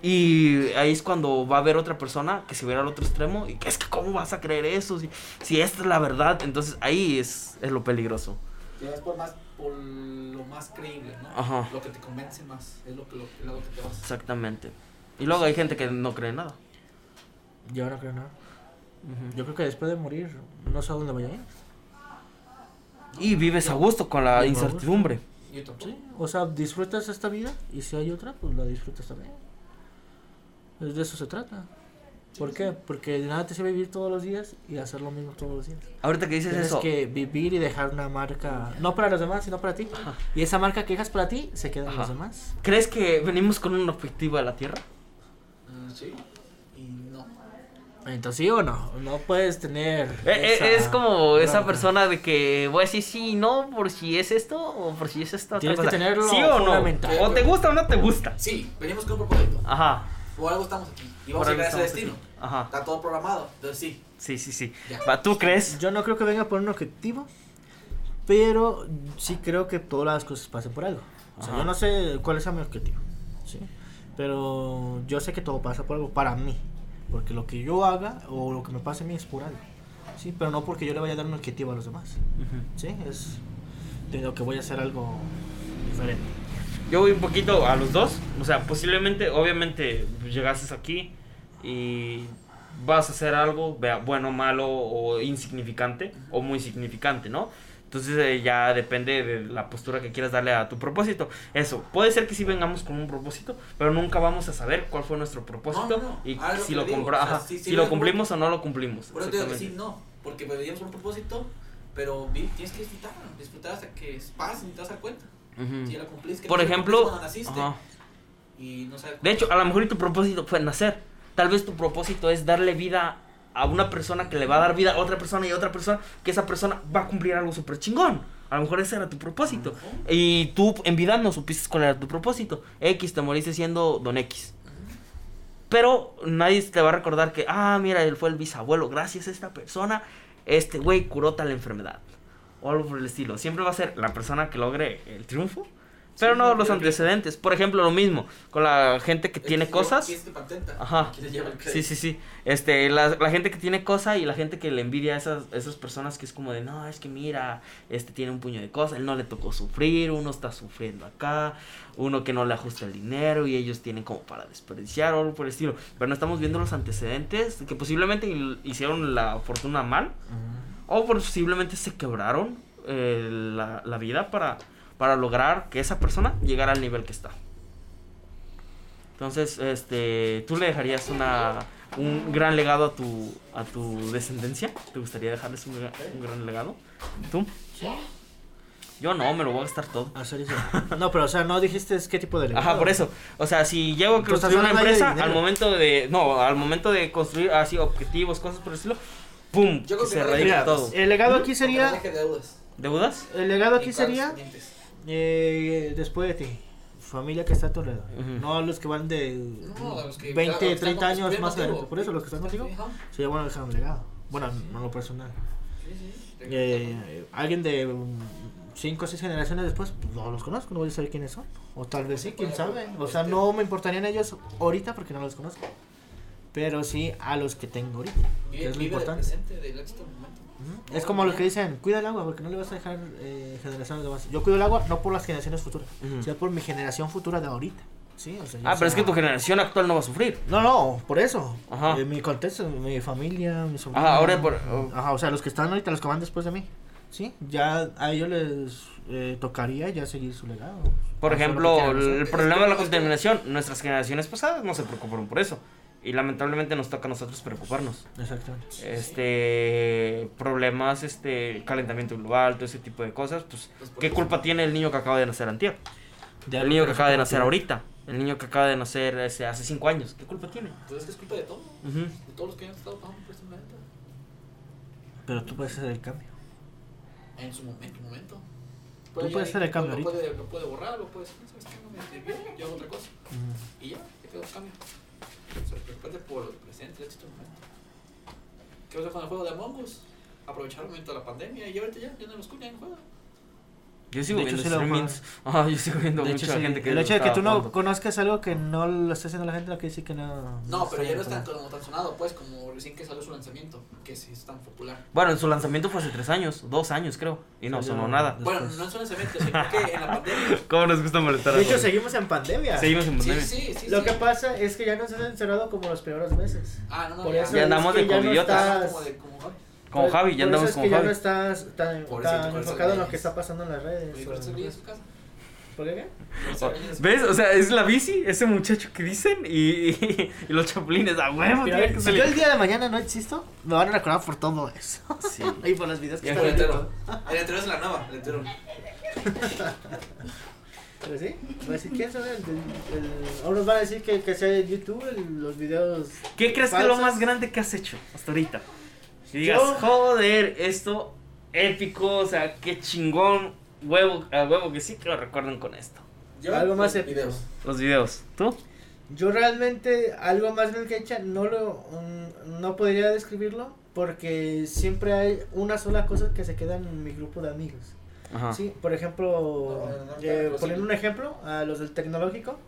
Y ahí es cuando va a haber otra persona que se verá al otro extremo y que es que cómo vas a creer eso si, si esta es la verdad. Entonces ahí es, es lo peligroso. Y es por, más, por lo más creíble, ¿no? Ajá. Lo que te convence más. Es lo que, lo, que te vas. Exactamente. Y luego hay gente que no cree en nada. Yo no creo nada. Yo creo que después de morir no sé a dónde voy a ir. Y vives a gusto con la incertidumbre. Yo tampoco. Sí, o sea, disfrutas esta vida y si hay otra, pues la disfrutas también. Es de eso se trata. ¿Por qué? Porque de nada te sirve vivir todos los días y hacer lo mismo todos los días. Ahorita que dices Tienes eso, que vivir y dejar una marca, no para los demás, sino para ti. Ajá. Y esa marca que dejas para ti se queda en los demás. ¿crees que venimos con un objetivo de la Tierra? Mm, sí. Entonces, ¿sí o no? No puedes tener. Eh, eh, esa es como esa persona de que voy a decir sí y no por si es esto o por si es esta otra Tienes que cosa. tenerlo ¿Sí o no? O te gusta o no te gusta. Sí, venimos con un propósito. Ajá. Por algo estamos aquí. Y vamos Por a llegar a ese destino. aquí. Ajá. Está todo programado. Entonces sí. Sí, sí, sí. Ya. Va, ¿Tú crees? Yo no creo que venga por un objetivo, pero sí creo que todas las cosas pasen por algo. O sea, Ajá. yo no sé cuál es mi objetivo, ¿sí? Pero yo sé que todo pasa por algo para mí. Porque lo que yo haga o lo que me pase a mí es por algo. Sí, pero no porque yo le vaya a dar un objetivo a los demás. Ujú. Sí, es de lo que voy a hacer algo diferente. Yo voy un poquito a los dos. O sea, posiblemente, obviamente, llegases aquí y vas a hacer algo, vea, bueno, malo o insignificante o muy significante, ¿no? Entonces eh, ya depende de la postura que quieras darle a tu propósito. Eso, puede ser que sí vengamos con un propósito, pero nunca vamos a saber cuál fue nuestro propósito No, no, no. y Ah, lo si lo, digo, compra- o sea, ajá, sí, sí si lo lo cumplimos o no lo cumplimos. Por eso te digo que sí, no. Porque venimos con un propósito. Pero vi- tienes que disfrutar. Disfrutar hasta que pase y te vas a dar cuenta. Ujú. Si ya lo cumplís. que Por no lo ejemplo, naciste. Y no sabes. De hecho, a lo mejor tu propósito fue nacer. Tal vez tu propósito es darle vida a una persona que le va a dar vida a otra persona y a otra persona, que esa persona va a cumplir algo súper chingón. A lo mejor ese era tu propósito. Y tú en vida no supiste cuál era tu propósito. X, te moriste siendo Don X. Pero nadie te va a recordar que, ah, mira, él fue el bisabuelo. Gracias a esta persona, este güey curó tal enfermedad. O algo por el estilo. Siempre va a ser la persona que logre el triunfo. Pero Sí, no los antecedentes. Por ejemplo, lo mismo con la gente que tiene que cosas. lleva- que te patenta. Ajá. Que te lleva el Sí, sí, sí. Este, la, la gente que tiene cosa y la gente que le envidia a esas, esas personas que es como de, no, es que mira, este tiene un puño de cosas, él no le tocó sufrir, uno está sufriendo acá, uno que no le ajusta el dinero y ellos tienen como para desperdiciar o algo por el estilo. Pero no estamos viendo los antecedentes que posiblemente hicieron la fortuna mal o posiblemente se quebraron eh, la, la vida para, para lograr que esa persona llegara al nivel que está. Entonces, este, ¿tú le dejarías una, un gran legado a tu, a tu descendencia? ¿Te gustaría dejarles un, gra- un gran legado? ¿Tú? Yo no, me lo voy a gastar todo. Hacer eso. No, pero o sea, no dijiste qué tipo de legado. Ajá, por eso. O sea, si llego a construir una empresa, al momento de. No, al momento de construir así objetivos, cosas por el estilo, ¡pum! Yo se que no radica todo. el legado aquí sería. deudas. ¿Deudas? El legado aquí sería. Eh, después de ti. Familia que está a tu alrededor. No los que van de No, los que- 20, claro, los que 30 están años más adelante. Por eso, los que están contigo. Ajá. Sería bueno dejar un legado. Bueno, no lo personal. Sí, sí. Eh, alguien de 5 o 6 generaciones después, pues, no los conozco, no voy a saber quiénes son. O tal vez sí, quién sabe. O sea, no me importarían ellos ahorita porque no los conozco. Pero sí a los que tengo ahorita. Que es lo del importante. presente, del éxito del Es como los que dicen, cuida el agua porque no le vas a dejar eh, generaciones de más. Yo cuido el agua no por las generaciones futuras, sino por mi generación futura de ahorita. Sí, o sea, ya Ah, pero es que tu generación actual no va a sufrir. No, no, por eso. Ajá. En mi contexto, mi familia, mi sobrino. Ajá, ahora por- oh. Ajá, o sea, los que están ahorita, los que van después de mí. Sí, ya a ellos les eh, tocaría ya seguir su legado. Por ejemplo, el problema de la contaminación, nuestras generaciones pasadas no se preocuparon por eso. Y lamentablemente nos toca a nosotros preocuparnos. Exactamente. Este problemas, este calentamiento global, todo ese tipo de cosas, pues Pues ¿qué culpa tiene el niño que acaba de nacer antier? De El niño que acaba de nacer ahorita, el niño que acaba de nacer ese, hace cinco años, ¿qué culpa tiene? Entonces es que es culpa de todo. Ujú. De todos los que han estado pasando por este planeta. Pero tú puedes hacer el cambio. En su momento. En tu momento. Tú puedes hacer el cambio lo ahorita. puede, lo puede borrar, lo puedes. ¿Sabes qué? No me sirvió. Yo hago otra cosa. Y ya, ya quedó el cambio. Preocuparte por el presente, el éxito. ¿Qué pasa con el juego de Among Us? Aprovechar el momento de la pandemia y ahorita ya, ya no lo escuchan en juego. Yo sigo De hecho, viendo sí lo streamings. Ah, yo sigo viendo De mucha hecho, sí, gente que el hecho de que tú no jugando. conozcas algo que no lo está haciendo la gente, no quiere decir que no. No, pero ya no está está como tan sonado, pues, como recién que salió su lanzamiento, que sí es tan popular. Bueno, en su lanzamiento fue hace tres años, dos años creo, y no sonó nada. Bueno, Después. no en su lanzamiento, sino que en la pandemia. ¿Cómo nos gusta molestar a De hecho, todos? seguimos en pandemia. Seguimos en Sí, pandemia. sí, sí. Lo sí. que pasa es que ya nos han encerrado como los peores meses. Ah, no, no, Por ya, eso Ya es andamos que de ya no covidiotas. estás- como de como. Como por- Javi, ya por eso andamos es como que ya Javi. no estás tan, por enfocado en lo que está pasando en las redes. Oye, por eso o- brilla su casa. ¿Por qué? ¿Ves? O sea, es la bici, ese muchacho que dicen, y, y, los chapulines, a huevo, Mira, tiene que si yo el día de mañana no existo, me van a recordar por todo eso. Sí. y por las videos que Y el están entero. El entero es la nueva, el entero. Pero sí, a decir, ¿quién sabe? El, el, el- ahora nos van a decir que, que sea de YouTube, el- los videos. ¿Qué crees que es lo más grande que has hecho hasta ahorita? Digas, Yo- joder, esto épico, o sea, qué chingón, huevo, a huevo que sí que lo recuerden con esto. Yo, Algo más los épico. videos. Los videos, ¿tú? Yo realmente, algo más grande que he hecho, no lo. mm, no podría describirlo, porque siempre hay una sola cosa que se queda en mi grupo de amigos. Ajá. Sí, por ejemplo, No, no, no, eh, poniendo un ejemplo, a los del tecnológico,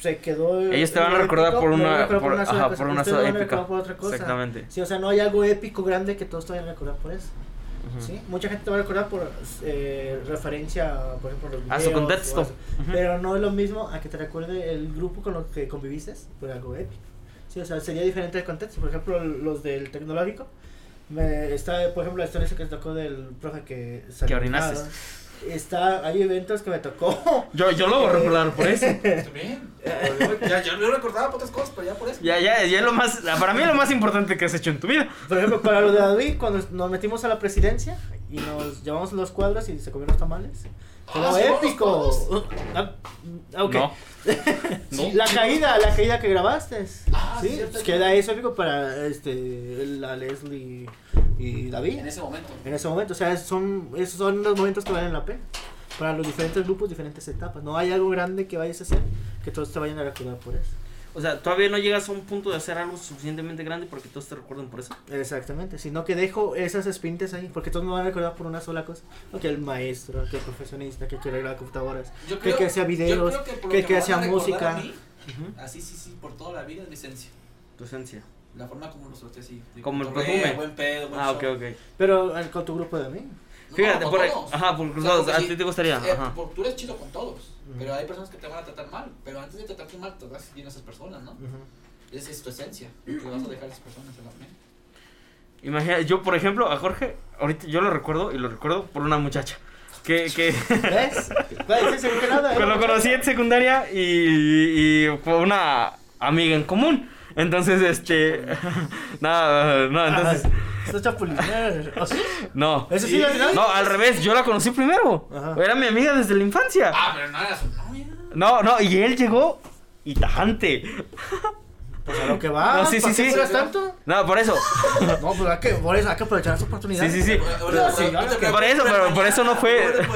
se quedó. Ellos te van a lo recordar épico, por a una, por, sola ajá, cosa, por una sola a épica. recordar por otra cosa. Exactamente. Sí, o sea, no hay algo épico grande que todos te vayan a recordar por eso. ¿sí? Mucha gente te va a recordar por eh, referencia, a, por ejemplo, los A videos. su contexto. Pero no es lo mismo a que te recuerde el grupo con el que conviviste por algo épico. Sí, o sea, sería diferente el contexto. Por ejemplo, los del tecnológico. Me, está, por ejemplo, la historia que tocó del profe que salió orinaste. Está, hay eventos que me tocó. Yo, yo lo voy a recordar por eso. Está bien. Ya, ya lo recordaba por otras cosas, pero ya por eso. Ya, ya, ya es lo más, para mí es lo más importante que has hecho en tu vida. Por ejemplo, para lo de David, cuando nos metimos a la presidencia y nos llevamos los cuadros y se comieron los tamales. Fue Ah, algo ¿se comieron los épico. Ah, ah, ok. No. Sí, No. la caída, la caída que grabaste. Ah, sí, cierto. pues queda eso épico para este la Leslie y David En ese momento. en ese momento. O sea, son esos son los momentos que valen la pena. Para los diferentes grupos, diferentes etapas. No hay algo grande que vayas a hacer que todos te vayan a recordar por eso. O sea, todavía no llegas a un punto de hacer algo suficientemente grande porque todos te recuerdan por eso. Exactamente, sino que dejo esas espintes ahí, porque todos me van a recordar por una sola cosa. Que el maestro, que el profesionista, que quiere arreglar computadoras, Yo que, que hacía yo videos, creo que, lo que, que a hacía música. a mí. Así, sí, sí, por toda la vida es mi esencia. Tu esencia. La forma como los traté así. Como el perfume. Buen pedo, buen Ah, ok, show. ok. Pero eh, con tu grupo de amigos. No, Fíjate, con por, todos. ajá, por O sea, cruzados, a sí, ti te gustaría. eh, Ajá. por- tú eres chido con todos, pero hay personas que te van a tratar mal. Pero antes de tratarte mal, te vas bien a esas personas, ¿no? Ujú. Esa es tu esencia. Lo que vas a dejar a esas personas en la mente. Imagina, yo por ejemplo, a Jorge, ahorita yo lo recuerdo y lo recuerdo por una muchacha. Que, que ¿Ves? ¿Cuál es ese que nada? que lo conocí en secundaria y, y fue una amiga en común. Entonces, este. nada, no, entonces. Esto es chapulinero. ¿O sí? No. ¿Eso sí? No, al revés, yo la conocí primero. Ajá. Era mi amiga desde la infancia. Ah, pero no era su novia. No, no, y él llegó y tajante. Pues a lo que va. No, sí, ¿para sí, sí. tanto? No, por eso. No, pues hay que, por eso hay que aprovechar esa oportunidad. Sí, sí, sí. Por eso, pero por eso no fue.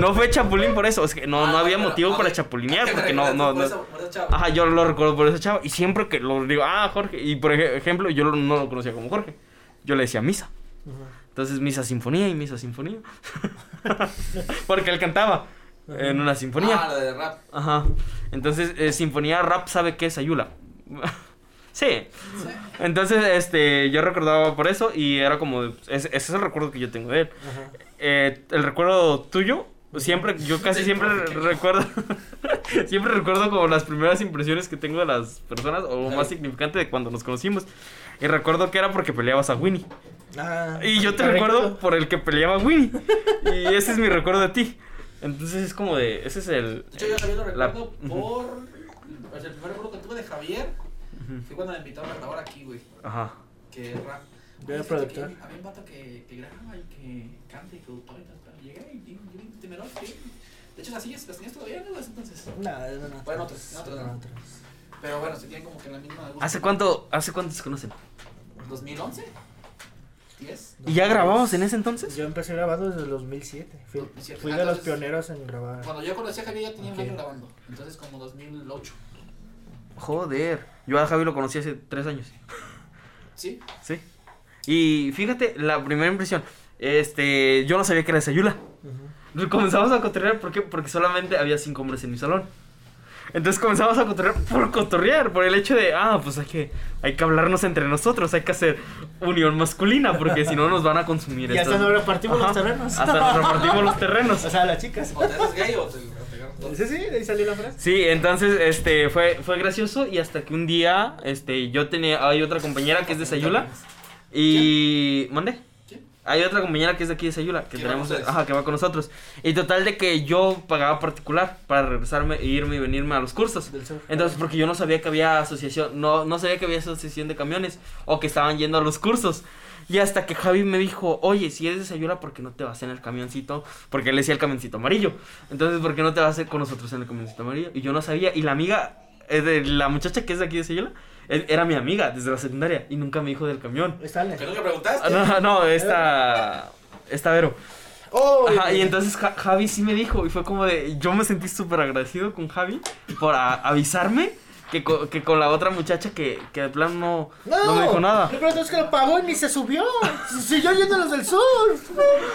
No fue chapulín por eso. Es que no, no Ah, había motivo para chapulinear porque no, no, no. eso- por eso, chavo. Ajá, yo lo recuerdo por ese chavo. Y siempre que lo digo, ah, Jorge. Y por ej- ejemplo, yo no lo conocía como Jorge. Yo le decía misa. Entonces, misa sinfonía y misa sinfonía. Porque él cantaba en una sinfonía. Ah, la de rap. Ajá. Entonces, eh, sinfonía rap sabe qué es Ayula. sí. Entonces, este, yo recordaba por eso y era como, ese, ese es el recuerdo que yo tengo de él. Eh, el recuerdo tuyo, siempre, yo casi siempre recuerdo, siempre recuerdo como las primeras impresiones que tengo de las personas o más significante de cuando nos conocimos. Y recuerdo que era porque peleabas a Winnie. Ah, Y yo te correcto. recuerdo por el que peleaba Winnie. Y ese es mi recuerdo de ti. Entonces es como de, ese es el... De hecho, yo a Javier lo la- recuerdo por. o sea, el primer recuerdo que tuve de Javier Fue cuando me invitaron a grabar aquí, güey. Ajá. Que es rap. Yo era productor. Había un vato que, que graba y que canta y productor y tal. tal. Llegué y vi un temerón. sí. De hecho, las sillas las tenías todavía, ¿no? Entonces. No, no, no. Bueno, otros, en otros, No, no. otros. Pero bueno, se tienen como que la misma. ¿Hace cuánto, hace cuánto se conocen? ¿2011? ¿10? ¿Y ya grabamos en ese entonces? Yo empecé grabando desde el 2007. Fui, 2007. fui Ah, de los entonces- pioneros en grabar. Cuando yo conocí a Javier ya tenía un año grabando. Entonces, como 2008. Joder. Yo a Javi lo conocí hace tres años. ¿Sí? Sí. Y fíjate, la primera impresión. Este, yo no sabía que era Sayula. Ujú. Comenzamos a cotorrear, ¿por qué? Porque solamente había cinco hombres en mi salón. Entonces comenzamos a cotorrear por cotorrear, por el hecho de, ah, pues hay que, hay que hablarnos entre nosotros, hay que hacer unión masculina, porque si no nos van a consumir. Y hasta nos repartimos Ajá, los terrenos. Hasta nos repartimos los terrenos. O sea, las chicas. O te haces gay o te, Sí, sí, de ahí salió la frase. Sí, entonces, este, fue, fue gracioso y hasta que un día, este, yo tenía, hay otra compañera que es de Sayula y... ¿Mande? ¿Quién? Hay otra compañera que es de aquí de Sayula, que tenemos, ajá, que va con nosotros. Y total de que yo pagaba particular para regresarme, e irme y venirme a los cursos. Del sur. Entonces, porque yo no sabía que había asociación, no, no sabía que había asociación de camiones o que estaban yendo a los cursos. Y hasta que Javi me dijo, oye, si eres de Sayula, ¿por qué no te vas en el camioncito? Porque él decía el camioncito amarillo. Entonces, ¿por qué no te vas con nosotros en el camioncito amarillo? Y yo no sabía. Y la amiga, eh, de la muchacha que es de aquí de Sayula, eh, era mi amiga desde la secundaria y nunca me dijo del camión. Está ¿Que no le preguntaste? Ah, No, no, esta. Esta Vero. Oh, Ajá, y entonces Ja- Javi sí me dijo, y fue como de. Yo me sentí súper agradecido con Javi por a- avisarme que, co- que con la otra muchacha que, que de plano no, no, me dijo nada. Pero es que lo pagó y ni se subió. Si Siguió yendo a los del sur.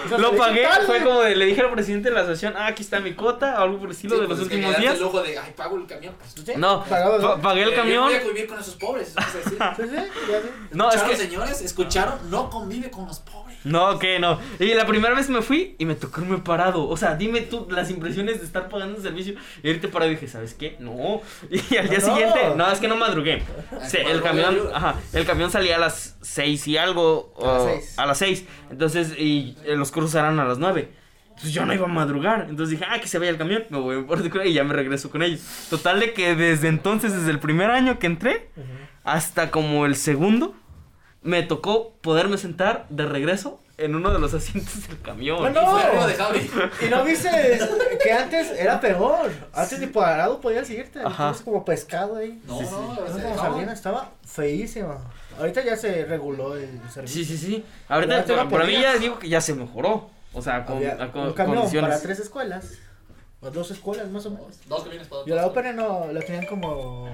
O sea, Lo pagué, fue como de. Le dije al presidente de la asociación, ah, aquí está mi cuota, o algo por el estilo Sí, de pues los es que últimos días. el lujo de, ay, pago el camión. Pues, No, pagaba, ¿no? pa- pagué el Eh, camión. Yo voy a convivir con esos pobres. eso es decir. Sí, sí, ya sí. No, es ¿Escucharon, que. señores? ¿Escucharon? No convive con los pobres. No, que no. Y la primera vez me fui y me tocó irme parado. O sea, dime tú las impresiones de estar pagando el servicio y irte parado. Y dije, ¿sabes qué? No. Y al día No. siguiente, no, es que no madrugué. Ah, Sí, el camión, ajá, el camión salía a las seis y algo. A las o- seis. A las seis. Entonces, y eh, los cursos eran a las nueve. Entonces yo no iba a madrugar. Entonces dije, ah, que se vaya el camión. Me voy particular y ya me regreso con ellos. Total de que desde entonces, desde el primer año que entré, hasta como el segundo, me tocó poderme sentar de regreso en uno de los asientos del camión. No, de no. Javi. Y no viste que antes era peor. Antes ni parado podías seguirte. Ajá. Entonces como pescado ahí. No, Sí, sí. no, Eso como estaba feísimo. Ahorita ya se reguló el servicio. Sí, sí, sí. Ahorita, no para mí ya digo que ya se mejoró. O sea, con, Había a- con un camión condiciones. para tres escuelas. O dos escuelas más o menos. Dos camiones para Y la ópera no, la tenían como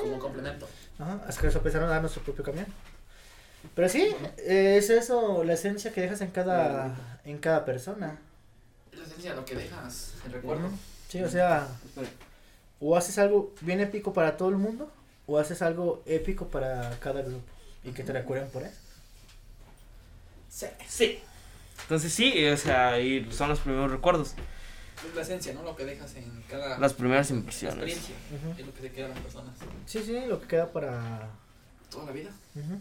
como complemento. Ajá, hasta que nos empezaron a dar nuestro propio camión. Pero sí, es eso, la esencia que dejas en cada, en cada persona. Es la esencia lo que dejas, el recuerdo. Sí, o sea, o haces algo bien épico para todo el mundo, o haces algo épico para cada grupo. Y que te recuerden por eso. Sí. Sí. Entonces sí, o sea, y son los primeros recuerdos. Es la esencia, ¿no? Lo que dejas en cada Las primeras impresiones. experiencia. Es lo que se queda en las personas. Sí, sí, lo que queda para... Toda la vida. ujú.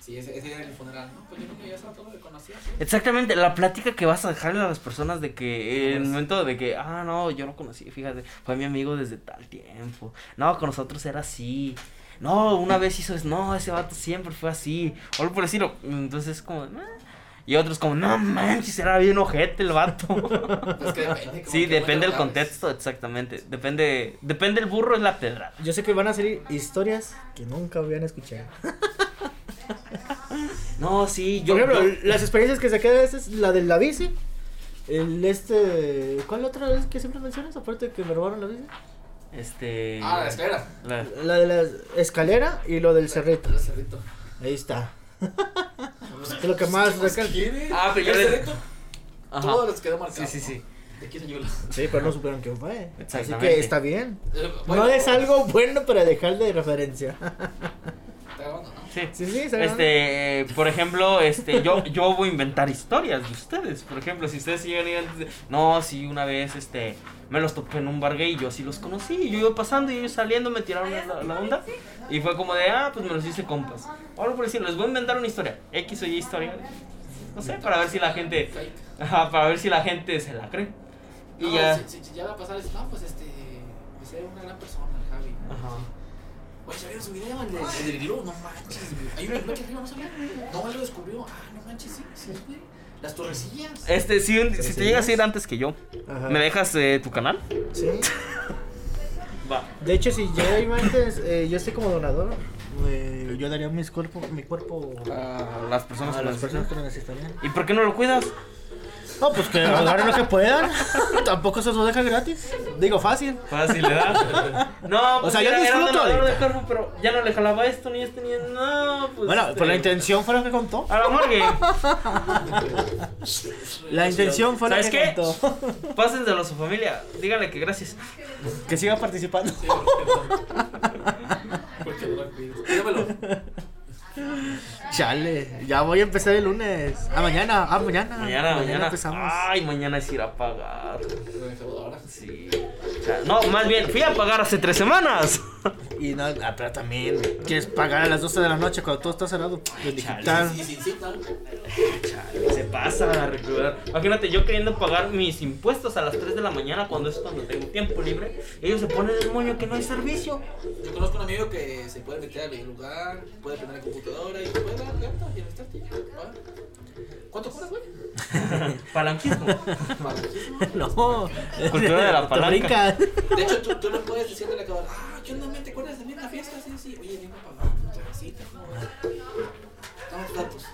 Sí, ese, ese día del funeral, ¿no? Pues yo creo que ya estaba todo lo que conocía. ¿sí? Exactamente, la plática que vas a dejarle a las personas de que en el momento de que, ah, no, yo no conocí, fíjate, fue mi amigo desde tal tiempo. No, con nosotros era así. No, una vez hizo eso, no, ese vato siempre fue así. O algo por decirlo. Entonces, como, "Ah". Y otros como, no manches, era bien ojete el vato. Pues que depende. como sí, que depende del contexto, exactamente. Depende, depende el burro es la pedrada. Yo sé que van a salir historias que nunca habían escuchado. No, sí, yo, Por ejemplo, yo- las experiencias que se quedan es la de la bici. El este. ¿Cuál otra vez que siempre mencionas? Aparte de que me robaron la bici. este... Ah, la escalera. la- La de la escalera y lo del cerrito. El cerrito. Ahí está. Es lo que más recalco. Ah, pero yo le- cerrito. Ajá. Todo les quedó marcado. Sí, sí, sí. De. Sí, pero no supieron quién fue. Así que está bien. Eh, bueno, No es algo bueno para dejar de referencia. Está grabando, ¿no? Sí. Sí, sí, está bien. Este, por ejemplo, este, yo, yo voy a inventar historias de ustedes. Por ejemplo, si ustedes llegan y digan, no, si una vez, este, me los topé en un bar gay y yo sí los conocí. Y yo iba pasando y ellos saliendo me tiraron la, la onda. Y fue como de, ah, pues me los hice compas. Ahora por decir, les voy a inventar una historia. X o Y historia. No sé, para ver si la gente, ajá, para ver si la gente se la cree. Y No, ya. Si, si- si ya va a pasar, no, pues este. Pues era una gran persona, el Javi. Ajá. Oye, ¿ya vieron su video? El, de, el del glue? No manches, güey. Hay una que arriba, no sabía. No, él lo descubrió. Ah, no manches, sí, sí, güey. Las torrecillas. Este, si, un- si te llegas a ir antes que yo, Ajá. ¿me dejas eh, tu canal? Sí. Va. De hecho, si yo iba antes, eh, yo estoy como donador. eh, yo daría mis cuerpo, mi cuerpo A las personas a que las personas que lo necesitarían. ¿Y por qué no lo cuidas? No, pues que agarren lo que puedan. Tampoco se los deja gratis. Digo, fácil. Fácil, ¿verdad? No, pues O sea, yo era disfruto de pero ya no le jalaba esto ni este ni no, pues. Bueno, este, pues la intención fue lo que contó. A la morgue. La intención fue lo ¿Sabes que qué? contó. Pásenselo a su familia. Díganle que gracias. Que siga participando. Sí, porque no lo. Dígamelo. Chale, ya voy a empezar el lunes. Ah, mañana, ah, mañana. Mañana, mañana. empezamos. Ay, mañana es ir a pagar. Ahora. Sí. No, más bien, fui a pagar hace tres semanas. Y no, ah, pero también quieres pagar a las 12 de la noche cuando todo está cerrado. El digital. Sí, sí, sí. Chale, se pasa a recuperar. Imagínate, yo queriendo pagar mis impuestos a las 3 de la mañana cuando es cuando tengo tiempo libre. Ellos se ponen el moño que no hay servicio. Yo conozco un amigo que se puede meter al lugar, puede prender la computadora y puede y. ¿Cuánto cobras, güey? Palanquismo. Palanquismo. No, Cultura de la te palanca. De hecho, tú, tú no puedes decirle a la cabra, ah, ¿qué onda, men? ¿Te acuerdas de mí en la fiesta? Sí, sí. Oye, vengo a pagar tu. Dame tus datos.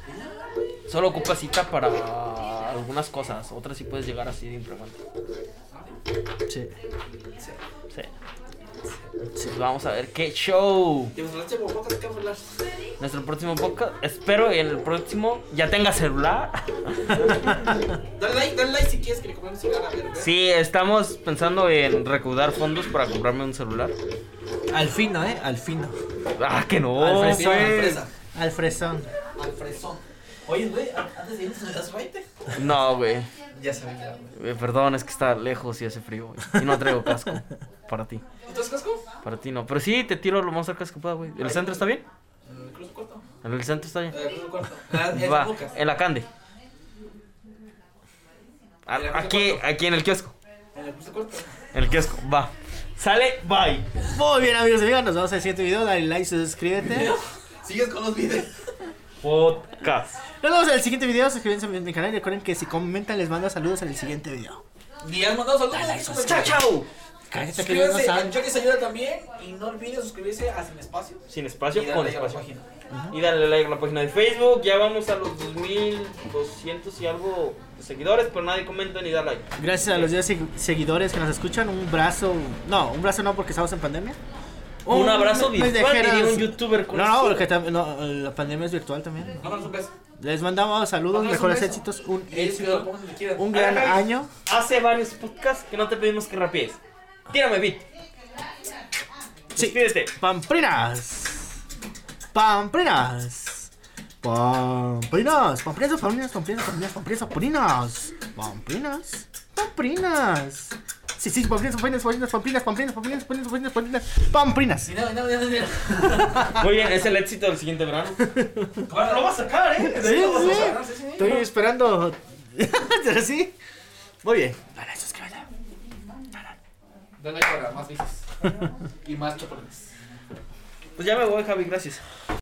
Solo ocupa cita para algunas cosas. Otras sí puedes llegar así de imprevante. Sí. Sí. Pues vamos a ver qué show. Podcast, ¿qué vamos a hablar? Nuestro próximo podcast. Espero en el próximo ya tenga celular. Dale like, dale like si quieres que le compremos un güey. Sí, estamos pensando en recaudar fondos para comprarme un celular. Al fino, eh, al fino. Ah, que no. Al Al fresón. pues. fresa. Al fresón. Al fresón. Oye, güey, antes de irnos, ¿me das raite? No, güey. Ya sabía, güey. Eh, Perdón, es que está lejos y hace frío, güey. Y no traigo casco. Para ti. ¿No traes casco? Para ti no. Pero sí, te tiro lo más cerca que pueda, güey. ¿El centro está bien? En el Cruz Cuarto. ¿En el centro está bien? En el Cuarto. Ah, Va, en la Cande. A- Aquí, aquí en el kiosco. En el Cuarto. En el kiosco, va. Sale, bye. Muy bien, amigos y amigas, nos vemos en el siguiente video. Dale like, suscríbete. Sigues con los videos. Podcast. Nos vemos en el siguiente video. Suscríbanse a mi canal y recuerden que si comentan, les mando saludos en el siguiente video. Y has mandado saludos. Dale like, Super Chao, chao. cállate que ellos no Suscríbanse. Cheques Ayuda también. Y no olviden suscribirse a Sin Espacio. Sin espacio, con espacio. Y dale like a la página de Facebook. Ya vamos a los 2200 y algo de seguidores, pero nadie comenta ni da like. Gracias a los 10 segu- seguidores que nos escuchan, un brazo. No, un brazo no porque estamos en pandemia. Un abrazo me- me virtual, diría un youtuber No, no, conocido. porque no, la pandemia es virtual también. Un beso. Les mandamos saludos, mejores un éxitos, un éxito, un gran Ay, año. Hace varios podcasts que no te pedimos que rapies. Tírame, beat. Sí. Despídete. Pamplinas. Pamplinas. Pamplinas. Pamplinas, pamplinas, pamplinas, pamplinas, pamplinas, pamplinas. Pamplinas. Pamplinas. Sí, sí, pamplinas, pamplinas, pamplinas, pamplinas, pamplinas, pamplinas, pamplinas, pamplinas, pamplinas, dinero. Muy bien, es el éxito del siguiente verano. Bueno, lo vas a sacar, ¿eh? Sí, sí. Estoy esperando. Sí. Muy bien. Dale, suscríbete. Dale para más vistas. y más chocolates. Pues ya me voy, Javi, gracias.